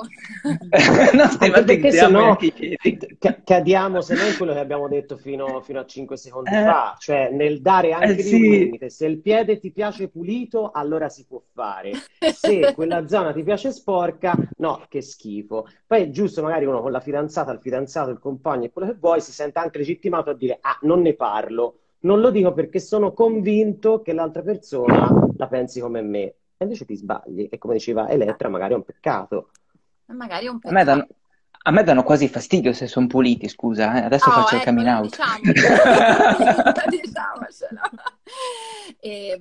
Speaker 2: non stigmatizziamo se no, cadiamo se no in quello che abbiamo detto fino, fino a 5 secondi eh, fa, cioè nel dare anche eh, sì. un limite. Se il piede ti piace pulito, allora si può fare. Se quella zona ti piace sporca, no, che schifo. Poi è giusto, magari uno con la fidanzata, il fidanzato, il compagno e quello che vuoi, si sente anche legittimato a dire, ah, non ne parlo. Non lo dico perché sono convinto che l'altra persona la pensi come me. E invece ti sbagli. E come diceva Elettra, magari è un peccato.
Speaker 1: Magari è un peccato. A me
Speaker 3: danno, a me danno quasi fastidio se sono puliti, scusa, eh. adesso oh, faccio ecco, il coming out.
Speaker 1: Diciamo, diciamocelo. E,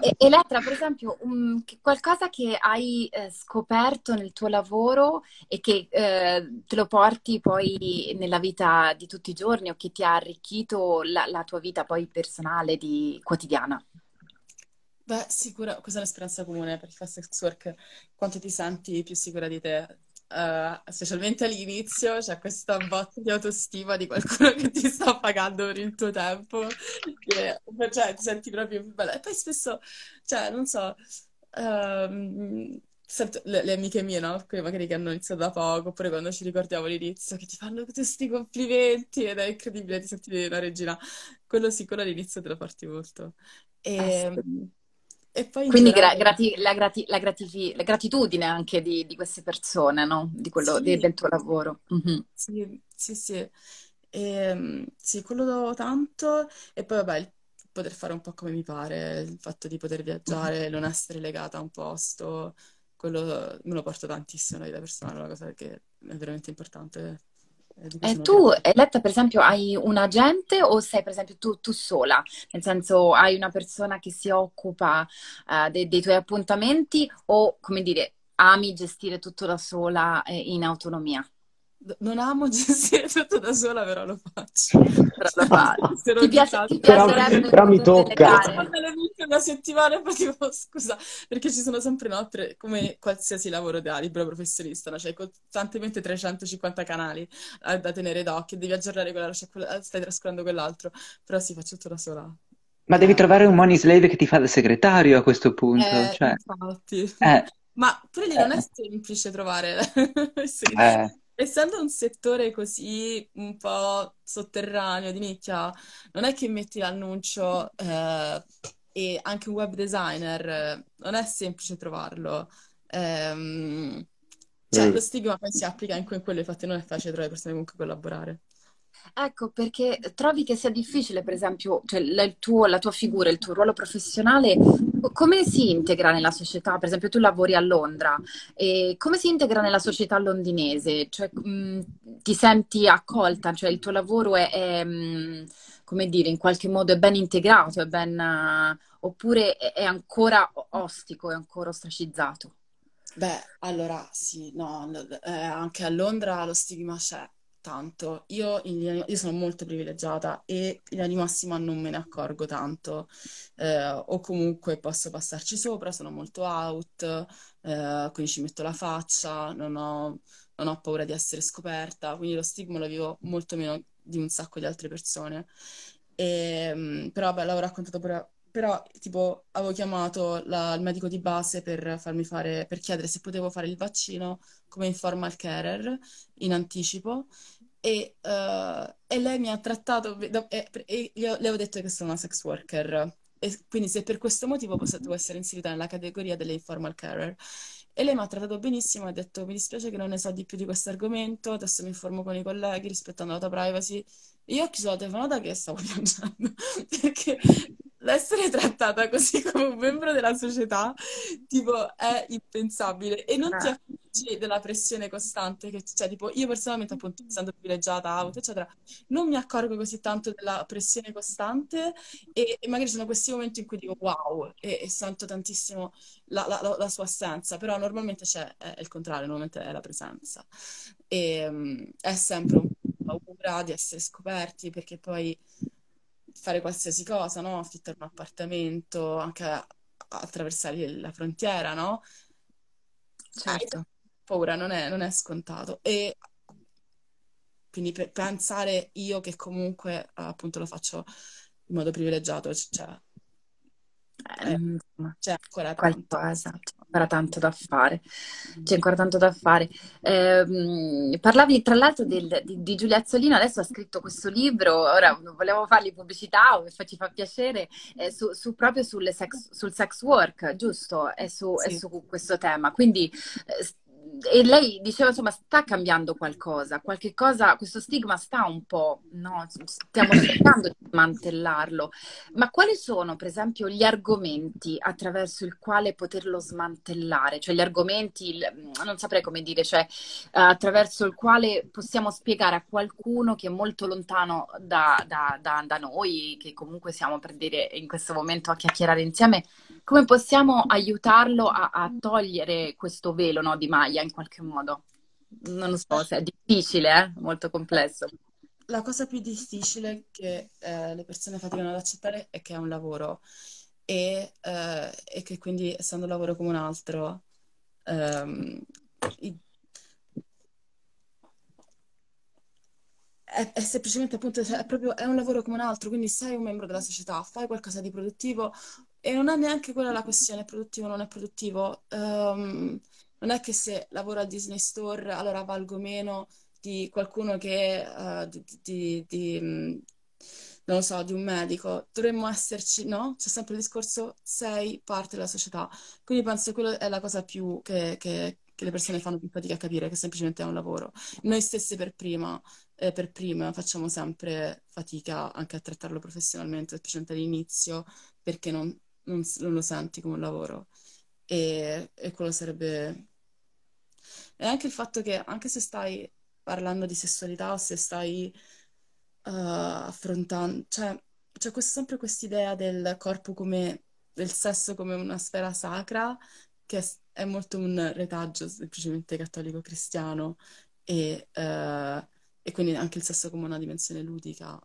Speaker 1: e, Elettra, per esempio, um, qualcosa che hai eh, scoperto nel tuo lavoro e che eh, te lo porti poi nella vita di tutti i giorni o che ti ha arricchito la, la tua vita poi personale, di, quotidiana?
Speaker 4: Beh, sicura, questa è un'esperienza comune per chi fa sex work. Quanto ti senti più sicura di te? Uh, specialmente all'inizio c'è questa botta di autostima di qualcuno che ti sta pagando per il tuo tempo, che cioè, ti senti proprio più bella. E poi spesso, cioè, non so, uh, le, le, amiche mie, no? Quelle magari che hanno iniziato da poco, oppure quando ci ricordiamo l'inizio, che ti fanno tutti questi complimenti ed è incredibile, ti senti una regina. Quello sì, quello all'inizio te lo porti molto. E, um,
Speaker 1: quindi generale... grati, la, grati, la, gratifi, la, gratitudine anche di, di, queste persone, no? Di quello, sì. del tuo lavoro. Mm-hmm.
Speaker 4: Sì, sì, sì. E, ehm, sì, quello do tanto. E poi vabbè, il poter fare un po' come mi pare, il fatto di poter viaggiare, mm-hmm. non essere legata a un posto, quello me lo porto tantissimo nella vita personale, è una cosa che è veramente importante
Speaker 1: eh, tu, Eletta, per esempio, hai un agente o sei, per esempio, tu, tu sola? Nel senso, hai una persona che si occupa uh, de- dei tuoi appuntamenti o, come dire, ami gestire tutto da sola eh, in autonomia?
Speaker 4: Non amo gestire tutto da sola, però lo faccio.
Speaker 1: Però lo faccio. ti, piace, ti
Speaker 2: però, però mi tocca.
Speaker 4: Una settimana e poi tipo, scusa, perché ci sono sempre inoltre, come qualsiasi lavoro da libero professionista, no? c'è costantemente 350 canali da, da tenere d'occhio, devi aggiornare quella, cioè, quella stai trascurando quell'altro, però sì, faccio tutto da sola.
Speaker 3: Ma devi trovare un money slave che ti fa da segretario a questo punto.
Speaker 4: Eh,
Speaker 3: cioè...
Speaker 4: infatti. Eh. Ma pure lì non è semplice trovare. sì. eh essendo un settore così un po' sotterraneo, di nicchia, non è che metti l'annuncio eh, e anche un web designer, non è semplice trovarlo. Eh, cioè, mm. lo stigma poi si applica anche in quello, infatti non è facile trovare persone con cui collaborare.
Speaker 1: Ecco, perché trovi che sia difficile, per esempio, cioè, la, il tuo- la tua figura, il tuo ruolo professionale, come si integra nella società? Per esempio, tu lavori a Londra, come si integra nella società londinese? Cioè, mh, ti senti accolta? Cioè, il tuo lavoro è, è, mh, come dire, in qualche modo è ben integrato, è ben, eh, oppure è, ancora ostico, è ancora ostracizzato?
Speaker 4: Beh, allora sì, no, eh, anche a Londra lo stigma c'è tanto. Io, io sono molto privilegiata e in linea massima non me ne accorgo tanto, eh, o comunque posso passarci sopra, sono molto out, eh, quindi ci metto la faccia, non ho, non ho paura di essere scoperta, quindi lo stigma lo vivo molto meno di un sacco di altre persone. E, mm, però, beh, l'avevo raccontato pure però, tipo, avevo chiamato la- il medico di base per farmi fare, per chiedere se potevo fare il vaccino come informal carer in anticipo. E, eh, e lei mi ha trattato, do- e, e io le avevo detto che sono una sex worker. E quindi, se per questo motivo potevo essere inserita nella categoria delle informal carer. E lei mi ha trattato benissimo e ha detto: Mi dispiace che non ne so di più di questo argomento, adesso mi informo con i colleghi rispettando la tua privacy. Io ho chiuso la telefonata che stavo piangendo perché l'essere trattata così come un membro della società, tipo, è impensabile e non ti
Speaker 1: Eh,
Speaker 4: accorgi della pressione costante che c'è. Tipo, io personalmente, appunto, essendo privilegiata, auto, eccetera, non mi accorgo così tanto della pressione costante e, e magari sono questi momenti in cui dico wow e, e sento tantissimo la, la- la- sua assenza, però normalmente c'è è il contrario, normalmente è la presenza. E, mm, è sempre un po' paura di essere scoperti perché poi fare qualsiasi cosa, no? Affittare un appartamento, anche attraversare la frontiera, no?
Speaker 1: Certo.
Speaker 4: Paura, non è, non è scontato. E quindi pe- pensare io che comunque eh, appunto lo faccio in modo privilegiato, cioè,
Speaker 1: Eh,
Speaker 4: eh, c'è ancora tanto.
Speaker 1: qualcosa, c'è ancora tanto da fare.
Speaker 4: Mm.
Speaker 1: C'è ancora tanto da fare. Ehm, parlavi tra l'altro del- di, di Giulia Azzolino, adesso ha scritto questo libro, ora non volevo fargli pubblicità, o fa- ci fa piacere, eh, su, su- proprio sex- sul sex work, giusto? È su,
Speaker 4: Sì.
Speaker 1: su questo tema. Quindi, eh, e lei diceva, insomma, sta cambiando qualcosa, qualche cosa, questo stigma sta un po', no? Stiamo cercando di smantellarlo. Ma quali sono, per esempio, gli argomenti attraverso il quale poterlo smantellare? Cioè gli argomenti, non saprei come dire, cioè attraverso il quale possiamo spiegare a qualcuno che è molto lontano da, da- da- da noi, che comunque siamo per dire in questo momento a chiacchierare insieme, come possiamo aiutarlo a, a togliere questo velo, no, di maglia in qualche modo? Non lo so se è difficile, eh? Molto complesso.
Speaker 4: La cosa più difficile che eh, le persone faticano ad accettare è che è un lavoro e, eh, e che quindi, essendo un lavoro come un altro, ehm, i- È, è semplicemente appunto, cioè, è proprio, è un lavoro come un altro, quindi sei un membro della società, fai qualcosa di produttivo e non è neanche quella la questione, è produttivo o non è produttivo. Ehm, non è che se lavoro al Disney Store allora valgo meno di qualcuno che, eh, di, di- di, mh, non lo so, di un medico. Dovremmo esserci, no? C'è sempre il discorso, sei parte della società. Quindi penso che quella è la cosa più che, che- che le persone fanno più fatica a capire, che semplicemente è un lavoro. Noi stesse per prima eh, per prima facciamo sempre fatica anche a trattarlo professionalmente, specialmente all'inizio, perché non, non non lo senti come un lavoro. E, e quello sarebbe... E anche il fatto che, anche se stai parlando di sessualità se stai eh, affrontando... Cioè, c'è quest- sempre quest'idea del corpo come... del sesso come una sfera sacra, che è, è molto un retaggio semplicemente cattolico-cristiano e, eh, e quindi anche il sesso come una dimensione ludica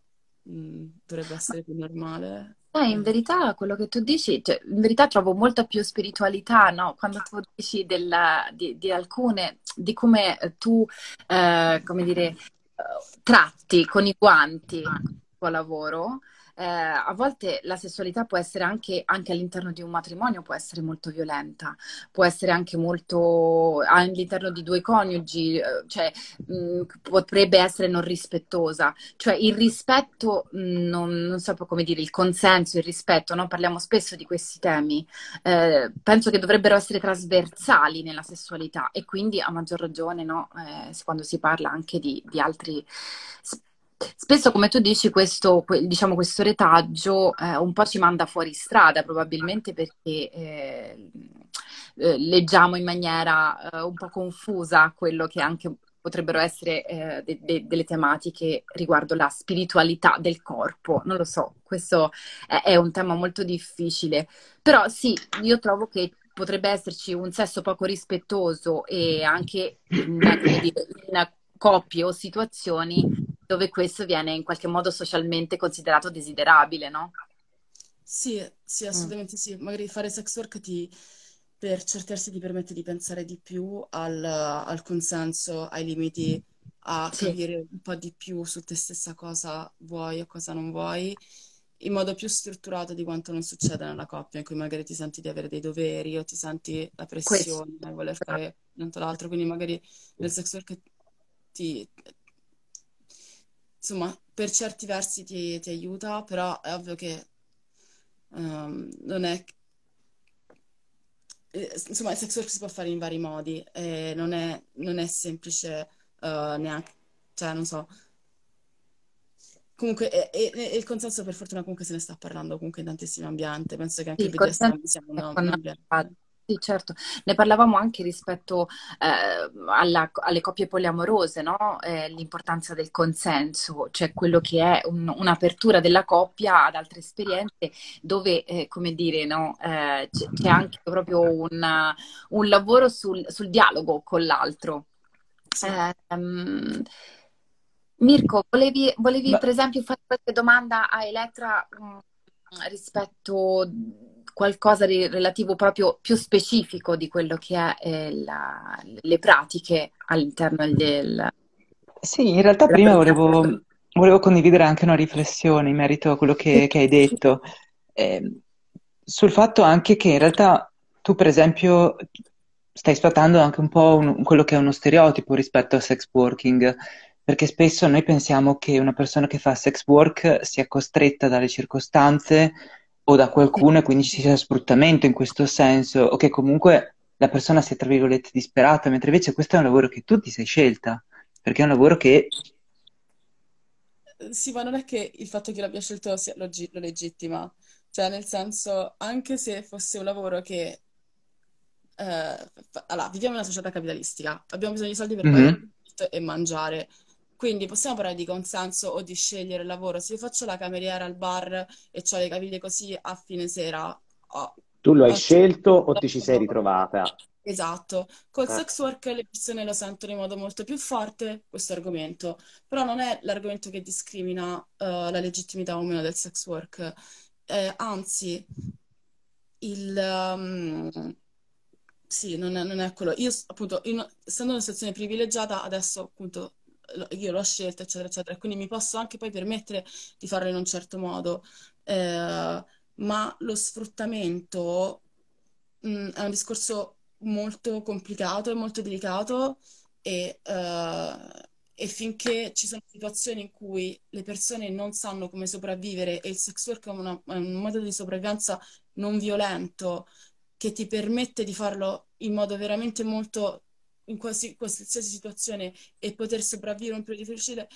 Speaker 4: mh, dovrebbe essere più normale.
Speaker 1: Eh, in verità quello che tu dici, cioè, in verità trovo molta più spiritualità, no? Quando tu dici della- di, di alcune, di come eh, tu, eh, come dire, eh, tratti con i guanti il tuo lavoro, eh, a volte la sessualità può essere anche, anche all'interno di un matrimonio, può essere molto violenta, può essere anche molto all'interno di due coniugi, eh, cioè mh, potrebbe essere non rispettosa. Cioè il rispetto, mh, non, non so come dire, il consenso, il rispetto, no? Parliamo spesso di questi temi. Eh, penso che dovrebbero essere trasversali nella sessualità e quindi a maggior ragione, no? Eh, quando si parla anche di, di altri Spesso, come tu dici, questo, diciamo, questo retaggio eh, un po' ci manda fuori strada, probabilmente perché eh, eh, leggiamo in maniera eh, un po' confusa quello che anche potrebbero essere eh, de- de- delle tematiche riguardo la spiritualità del corpo. Non lo so, questo è, è un tema molto difficile. Però sì, io trovo che potrebbe esserci un sesso poco rispettoso e anche in, in coppie o situazioni dove questo viene in qualche modo socialmente considerato desiderabile, no?
Speaker 4: Sì, sì, mm. assolutamente mm. sì. Magari fare sex work ti, per certi versi ti permette di pensare di più al, al consenso, ai limiti, a sì. capire un po' di più su te stessa cosa vuoi e cosa non vuoi, in modo più strutturato di quanto non succede nella coppia, in cui magari ti senti di avere dei doveri o ti senti la pressione di voler fare tanto l'altro. Quindi magari nel sex work ti, insomma, per certi versi ti, ti aiuta, però è ovvio che um, non è... Eh, insomma, il sex work si può fare in vari modi, e non è, non è semplice uh, neanche, cioè, non so... Comunque, e, e, e, il consenso per fortuna comunque se ne sta parlando comunque in tantissimi ambienti, penso che anche il BDSM sia un, un ambiente.
Speaker 1: Sì, certo, ne parlavamo anche rispetto eh, alla- alle coppie poliamorose, no? Eh, l'importanza del consenso, cioè quello che è un- un'apertura della coppia ad altre esperienze dove, eh, come dire, no? Eh, c'è, c'è anche proprio un, un lavoro sul, sul dialogo con l'altro. Ehm, Mirko, volevi, volevi per esempio fare qualche domanda a Elettra mh, rispetto qualcosa di relativo proprio più specifico di quello che è eh, la, le pratiche all'interno del...
Speaker 3: Sì, in realtà prima volevo, volevo condividere anche una riflessione in merito a quello che, che hai detto, eh, sul fatto anche che in realtà tu per esempio stai sfatando anche un po' un, quello che è uno stereotipo rispetto al sex working, perché spesso noi pensiamo che una persona che fa sex work sia costretta dalle circostanze o da qualcuno e quindi ci sia sfruttamento in questo senso o che comunque la persona sia tra virgolette disperata, mentre invece questo è un lavoro che tu ti sei scelta, perché è un lavoro che...
Speaker 4: Sì, ma non è che il fatto che l'abbia scelto sia, lo, lo legittima, cioè nel senso, anche se fosse un lavoro che... Eh, allora, viviamo in una società capitalistica, abbiamo bisogno di soldi per mm-hmm. pagare e mangiare. Quindi possiamo parlare di consenso o di scegliere il lavoro. Se io faccio la cameriera al bar e ho le caviglie così a fine sera, oh,
Speaker 2: tu lo hai scelto o ti ci sei ritrovata?
Speaker 4: Esatto, col eh. sex work le persone lo sentono in modo molto più forte questo argomento, però non è l'argomento che discrimina uh, la legittimità o meno del sex work, eh, anzi, il, um, sì, non è, non è, quello. Io appunto, in, essendo in una situazione privilegiata, adesso appunto io l'ho scelta, eccetera, eccetera, quindi mi posso anche poi permettere di farlo in un certo modo. Eh, ma lo sfruttamento mh, mm, è un discorso molto complicato e molto delicato e, uh, e, finché ci sono situazioni in cui le persone non sanno come sopravvivere e il sex work è, una, è un modo di sopravvivenza non violento che ti permette di farlo in modo veramente molto in qualsiasi, qualsiasi situazione e poter sopravvivere un periodo difficile,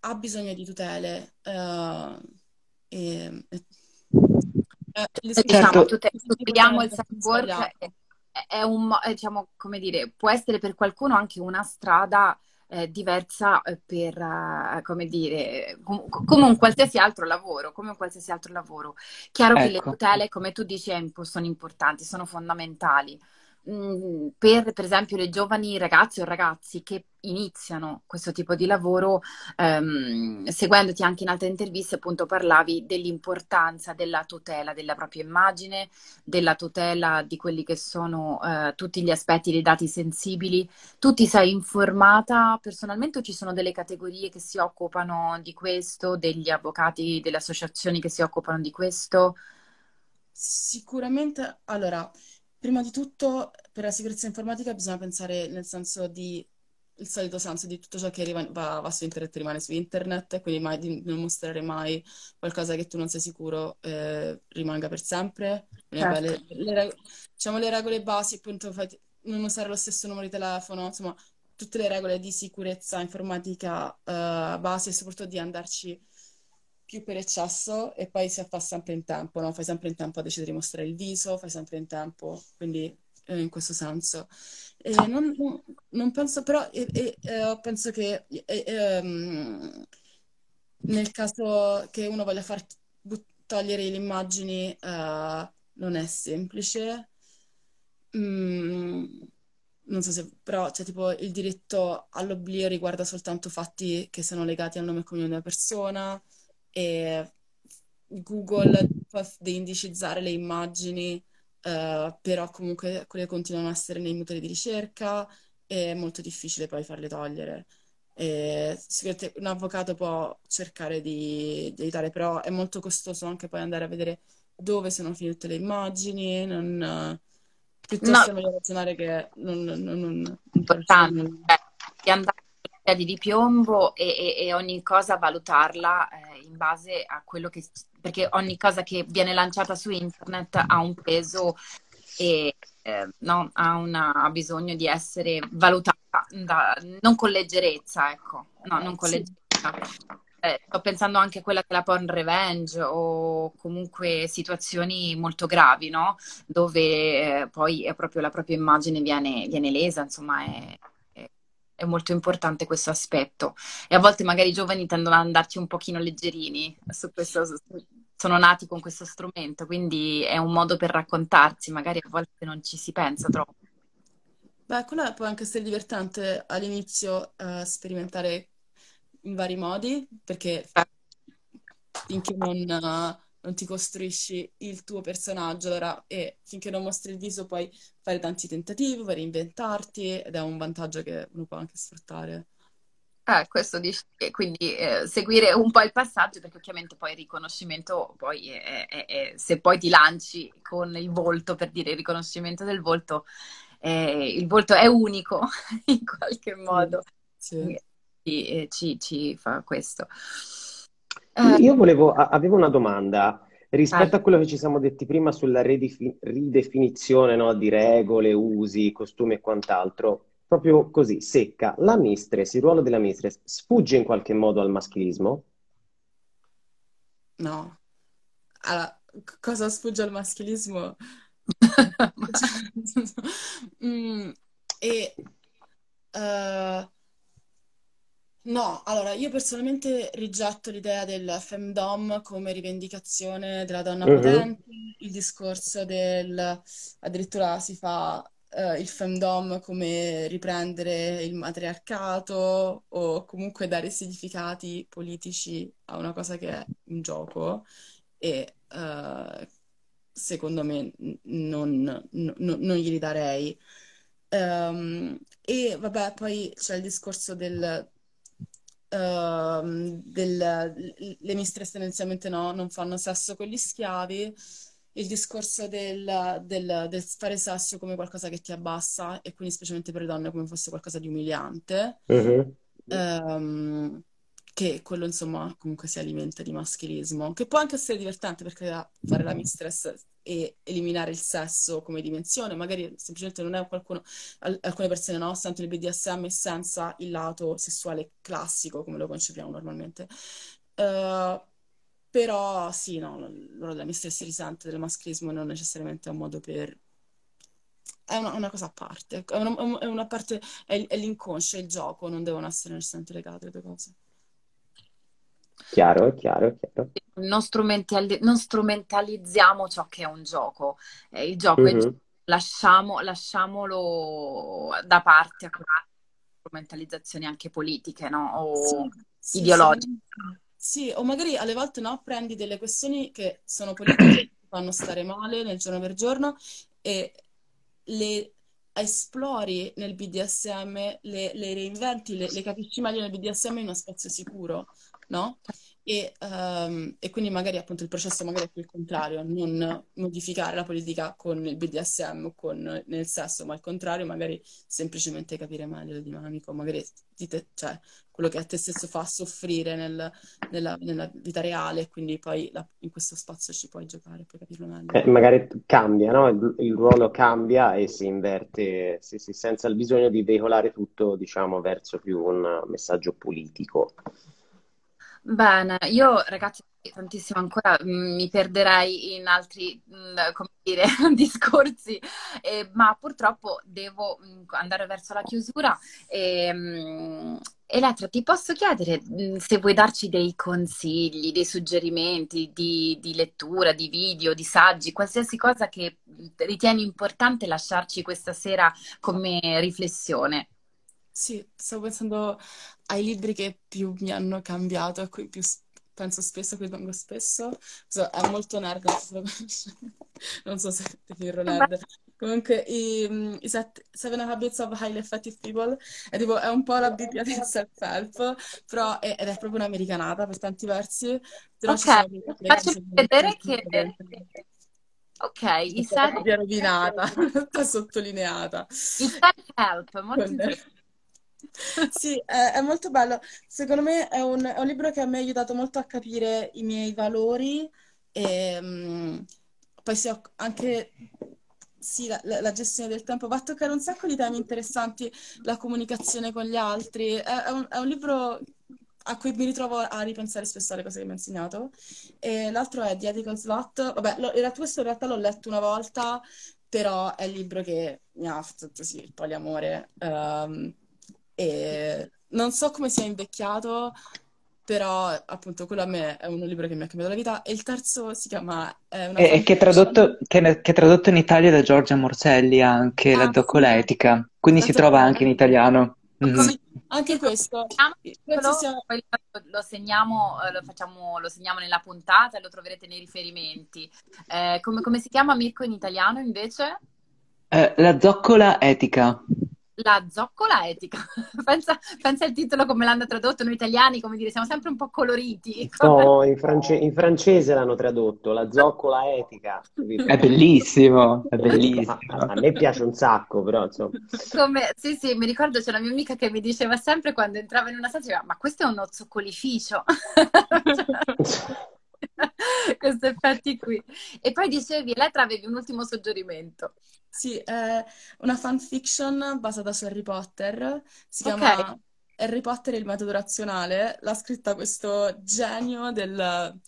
Speaker 4: ha bisogno di tutele. Uh, e, e,
Speaker 1: eh, diciamo, tute- tuteliamo il sex work è, è un, è, diciamo, come dire, può essere per qualcuno anche una strada eh, diversa eh, per, uh, come dire, com- come un qualsiasi altro lavoro, come un qualsiasi altro lavoro. Chiaro ecco. che le ecco. tutele, come tu dici, sono importanti, sono fondamentali. Per, per esempio le giovani ragazze o ragazzi che iniziano questo tipo di lavoro, ehm, seguendoti anche in altre interviste, appunto parlavi dell'importanza della tutela della propria immagine, della tutela di quelli che sono eh, tutti gli aspetti dei dati sensibili. Tu ti sei informata personalmente o ci sono delle categorie che si occupano di questo, degli avvocati, delle associazioni che si occupano di questo?
Speaker 4: Sicuramente, allora, Prima di tutto, per la sicurezza informatica bisogna pensare nel senso di il solito senso di tutto ciò che arriva, va, va, su internet rimane su internet, quindi mai, di non mostrare mai qualcosa che tu non sei sicuro eh, rimanga per sempre. Certo. Le, le, diciamo le regole basi, appunto, non usare lo stesso numero di telefono, insomma, tutte le regole di sicurezza informatica uh, base e soprattutto di andarci più per eccesso e poi si fa sempre in tempo, no? Fai sempre in tempo a decidere di mostrare il viso, fai sempre in tempo, quindi eh, in questo senso. E non, non, penso però, eh, eh, penso che um, nel caso che uno voglia far togliere le immagini uh, non è semplice. Mm, non so se, però c'è tipo il diritto all'oblio riguarda soltanto fatti che sono legati al nome e cognome della persona e Google può deindicizzare le immagini, uh, però comunque quelle continuano a essere nei motori di ricerca e è molto difficile poi farle togliere. E sicuramente un avvocato può cercare di, di, aiutare, però è molto costoso anche poi andare a vedere dove sono finite le immagini, non, piuttosto no. è meglio ragionare che non... non, non
Speaker 1: importante, non... di piombo e, e, e, ogni cosa valutarla eh, in base a quello che... perché ogni cosa che viene lanciata su internet ha un peso e eh, no, ha, una, ha, bisogno di essere valutata da, non con leggerezza, ecco, no, non con leggerezza. Eh, sto pensando anche a quella che è la porn revenge o comunque situazioni molto gravi, no? Dove eh, poi è proprio la propria immagine viene, viene lesa, insomma, è, è, molto importante questo aspetto. E a volte magari i giovani tendono ad andarci un pochino leggerini su questo, sono nati con questo strumento, quindi è un modo per raccontarsi, magari a volte non ci si pensa troppo.
Speaker 4: Beh, quella può anche essere divertente all'inizio uh, sperimentare in vari modi, perché finché non, uh, non, ti costruisci il tuo personaggio, allora, e finché non mostri il viso puoi fare tanti tentativi, puoi reinventarti ed è un vantaggio che uno può anche sfruttare.
Speaker 1: Eh, questo dice quindi eh, seguire un po' il passaggio, perché ovviamente poi il riconoscimento, poi è, è, è, se poi ti lanci con il volto, per dire il riconoscimento del volto, il volto è unico in qualche modo. Sì, sì. E, ci, ci, fa questo.
Speaker 2: Io volevo, avevo una domanda. Rispetto ah. a quello che ci siamo detti prima sulla ridefinizione no, di regole, usi, costumi e quant'altro, proprio così, secca, la mistress, il ruolo della mistress, sfugge in qualche modo al maschilismo?
Speaker 4: No. Allora, cosa sfugge al maschilismo? mm, e uh, no, allora io personalmente rigetto l'idea del femdom come rivendicazione della donna uh-huh. potente, il discorso del addirittura si fa uh, il femdom come riprendere il matriarcato o comunque dare significati politici a una cosa che è un gioco e uh, secondo me non, non, non glieli darei. Um, e vabbè, poi c'è il discorso del, uh, del le mistress tendenzialmente no, non fanno sesso con gli schiavi il discorso del, del, del, fare sesso come qualcosa che ti abbassa e quindi specialmente per le donne come fosse qualcosa di umiliante, uh-huh. um, che quello insomma comunque si alimenta di maschilismo, che può anche essere divertente perché fare la mistress e eliminare il sesso come dimensione, magari semplicemente non è qualcuno, alcune persone no, sentono il BDSM senza il lato sessuale classico come lo concepiamo normalmente. Uh, però sì, no, loro da me stessi risente del maschilismo non necessariamente è un modo per... È una, una cosa a parte, è una, è una parte, è, è, l'inconscio, è il gioco, non devono essere necessariamente legate le due cose.
Speaker 2: Chiaro, chiaro, chiaro.
Speaker 1: Non, strumentali- non strumentalizziamo ciò che è un gioco. Eh, il gioco mm-hmm. è gioco. Lasciamo, lasciamolo da parte a strumentalizzazioni anche politiche, no? O sì, ideologiche.
Speaker 4: Sì, sì, o magari alle volte no, prendi delle questioni che sono politiche, che ti fanno stare male nel giorno per giorno e le esplori nel BDSM, le, le reinventi, le, le, capisci meglio nel BDSM in uno spazio sicuro, no? E, um, e, quindi magari appunto il processo magari è più il contrario, non modificare la politica con il BDSM o con nel sesso, ma al contrario magari semplicemente capire meglio le dinamiche, magari dite, cioè, quello che a te stesso fa soffrire nel- nella, nella vita reale, quindi poi la- in questo spazio ci puoi giocare, puoi capirlo meglio.
Speaker 2: Eh, magari cambia, no? Il, il ruolo cambia e si inverte, sì, sì, senza il bisogno di veicolare tutto, diciamo, verso più un messaggio politico.
Speaker 1: Bene, io ragazzi tantissimo ancora mm, mi perderei in altri, mm, come dire, discorsi, eh, ma purtroppo devo mm, andare verso la chiusura. E, Elettra, ti posso chiedere se vuoi darci dei consigli, dei suggerimenti di, di lettura, di video, di saggi, qualsiasi cosa che ritieni importante lasciarci questa sera come riflessione.
Speaker 4: Sì, stavo pensando ai libri che più mi hanno cambiato, a cui più s- penso spesso, a cui rimango spesso. So, è molto nerd, non so se lo conosci. Non so se definirlo nerd. Comunque, i, mm, i set- Seven Habits of Highly Effective People è, tipo, è un po' la Bibbia del self-help, però è, ed è proprio un'americanata per tanti versi, però ci
Speaker 1: Ok,
Speaker 4: sono dei dei
Speaker 1: faccio vedere
Speaker 4: insegnamenti
Speaker 1: che... Ok, i
Speaker 4: Questa
Speaker 1: set,
Speaker 4: Bibbia rovinata, tutta sottolineata.
Speaker 1: il self-help, molto
Speaker 4: Con-
Speaker 1: interessante.
Speaker 4: Sì, è, è molto bello. Secondo me è un, è un libro che me ha aiutato molto a capire i miei valori e mm, poi sì, anche sì, la, la- gestione del tempo. Va a toccare un sacco di temi interessanti, la comunicazione con gli altri. È, è un, un libro a cui mi ritrovo a ripensare spesso alle cose che mi ha insegnato. E l'altro è The Ethical Slut. Vabbè, lo- in realtà questo in realtà l'ho letto una volta, però è il libro che mi ha fatto sì, il poliamore. Ehm, e non so come sia invecchiato, però appunto quello a me è un libro che mi ha cambiato la vita. E il terzo si chiama è una
Speaker 3: E, che è tradotto, che, che è tradotto in Italia da Giorgia Morselli anche, la
Speaker 4: Ah, sì,
Speaker 3: Zoccoletica, quindi si trova anche in italiano. Mhm.
Speaker 4: Sì, anche questo. Penso sia...
Speaker 1: Poi lo, lo segniamo, eh, lo facciamo, lo segniamo nella puntata e lo troverete nei riferimenti. Eh, come, come si chiama Mirko in italiano invece?
Speaker 3: Eh, la zoccola etica.
Speaker 1: La zoccola etica. Pensa, pensa al titolo come l'hanno tradotto noi italiani, come dire, siamo sempre un po' coloriti.
Speaker 2: No, in, france- in francese l'hanno tradotto, la zoccola etica?
Speaker 3: È bellissimo, è
Speaker 2: A,
Speaker 3: bellissimo.
Speaker 2: a- a me piace un sacco, però insomma.
Speaker 1: Come, sì, sì, mi ricordo c'è una mia amica che mi diceva sempre quando entrava in una stanza, diceva, ma questo è uno zoccolificio. Questi effetti qui. E poi dicevi, Elettra, avevi un ultimo suggerimento.
Speaker 4: Sì, è una fanfiction basata su Harry Potter. Si chiama Harry Potter e il metodo razionale. L'ha scritta questo genio del-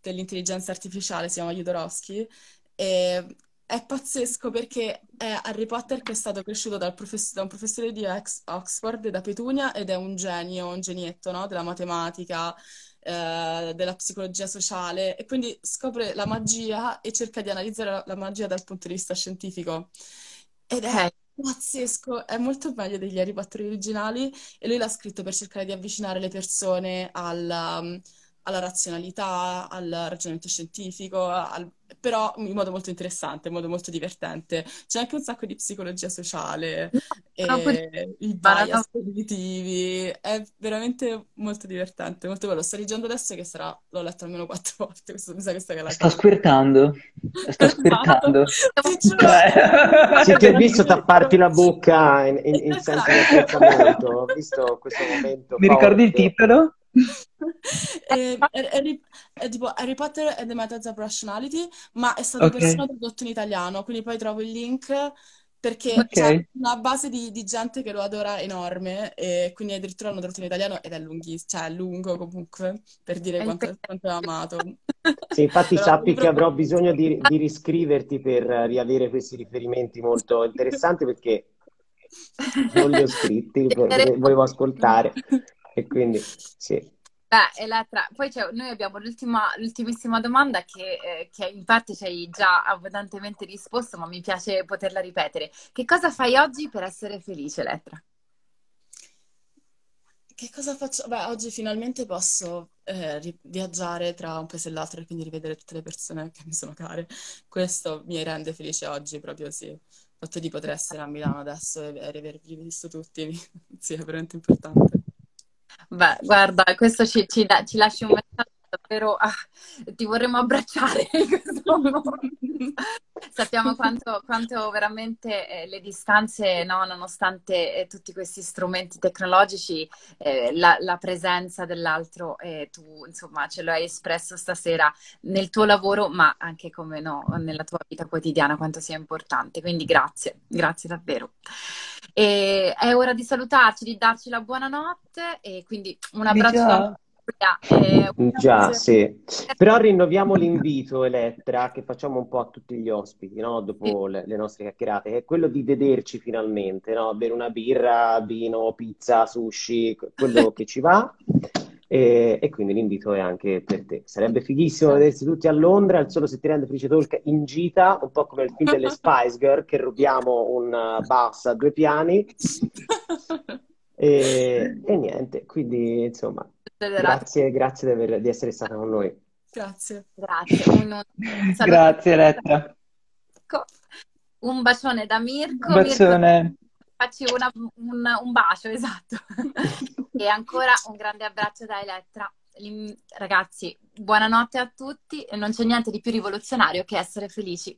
Speaker 4: dell'intelligenza artificiale, si chiama Jodorowsky. E è pazzesco perché è Harry Potter che è stato cresciuto dal profess- da un professore di Oxford, da Petunia, ed è un genio, un genietto, no? Della matematica, eh, della psicologia sociale, e quindi scopre la magia e cerca di analizzare la, magia dal punto di vista scientifico. Ed è pazzesco, è molto meglio degli Harry Potter originali e lui l'ha scritto per cercare di avvicinare le persone alla, alla razionalità, al ragionamento scientifico, al- però in modo molto interessante, in modo molto divertente. C'è anche un sacco di psicologia sociale
Speaker 1: curiosa.
Speaker 4: e i bias cognitivi, è veramente molto divertente, molto bello. Sto leggendo adesso che sarà, l'ho letto almeno quattro volte, questo, mi sa questa che è la
Speaker 3: Sto
Speaker 4: quarta.
Speaker 3: squirtando, sto
Speaker 4: Esatto,
Speaker 3: squirtando. Cioè...
Speaker 2: Sì, ti ho visto tapparti la bocca in, in- in senso di apprezzamento, ho visto questo momento
Speaker 3: Mi ricordi il titolo?
Speaker 4: E- Harry, tipo Harry Potter and the Methods of Rationality, ma è stato persino
Speaker 3: Ok,
Speaker 4: tradotto in italiano, quindi poi trovo il link perché c'è
Speaker 3: ok.
Speaker 4: una base di, di gente che lo adora enorme e quindi addirittura l'hanno tradotto in italiano ed è lunghissimo, cioè è lungo comunque per dire quanto, quanto è amato.
Speaker 2: Sì, infatti
Speaker 4: Però
Speaker 2: sappi che avrò bisogno di, di riscriverti per riavere questi riferimenti molto interessanti perché non li ho scritti, perché volevo ascoltare e quindi sì.
Speaker 1: Beh, Elettra, poi c'è- noi abbiamo l'ultima, l'ultimissima domanda che, eh, che in parte ci hai già abbondantemente risposto, ma mi piace poterla ripetere. Che cosa fai oggi per essere felice, Elettra?
Speaker 4: Che cosa faccio? Beh, oggi finalmente posso eh, ri- viaggiare tra un paese e l'altro e quindi rivedere tutte le persone che mi sono care. Questo mi rende felice oggi, proprio sì. Il fatto di poter essere a Milano adesso e, e avervi visto tutti, sì, è veramente importante.
Speaker 1: Beh, guarda, questo ci, ci da- ci lasci un messaggio davvero... ah, ti vorremmo abbracciare in questo momento. Sappiamo quanto, quanto veramente eh, le distanze, no, nonostante eh, tutti questi strumenti tecnologici, eh, la, la, presenza dell'altro, eh, tu insomma ce lo hai espresso stasera nel tuo lavoro, ma anche come no, nella tua vita quotidiana, quanto sia importante. Quindi grazie, grazie davvero. E è ora di salutarci, di darci la buonanotte e quindi un abbraccio
Speaker 2: eh, Già, sì. Però rinnoviamo l'invito, Elettra, che facciamo un po' a tutti gli ospiti, no? Dopo sì. le, le, nostre chiacchierate, che è quello di vederci finalmente, no? Bere una birra, vino, pizza, sushi, quello che ci va. E, e, quindi l'invito è anche per te. Sarebbe fighissimo vedersi tutti a Londra, il solo se ti rende felice talk in gita, un po' come il film delle Spice Girl, che rubiamo un bus a due piani. E, e niente, quindi insomma, Grazie, grazie di, aver, di, essere stata con noi.
Speaker 4: Grazie.
Speaker 1: Grazie. Un,
Speaker 3: un grazie Retta.
Speaker 1: Un bacione da Mirko.
Speaker 3: Un bacione. Mirko,
Speaker 1: facci una, un, un, bacio, esatto. e ancora un grande abbraccio da Elettra. Ragazzi, buonanotte a tutti e non c'è niente di più rivoluzionario che essere felici.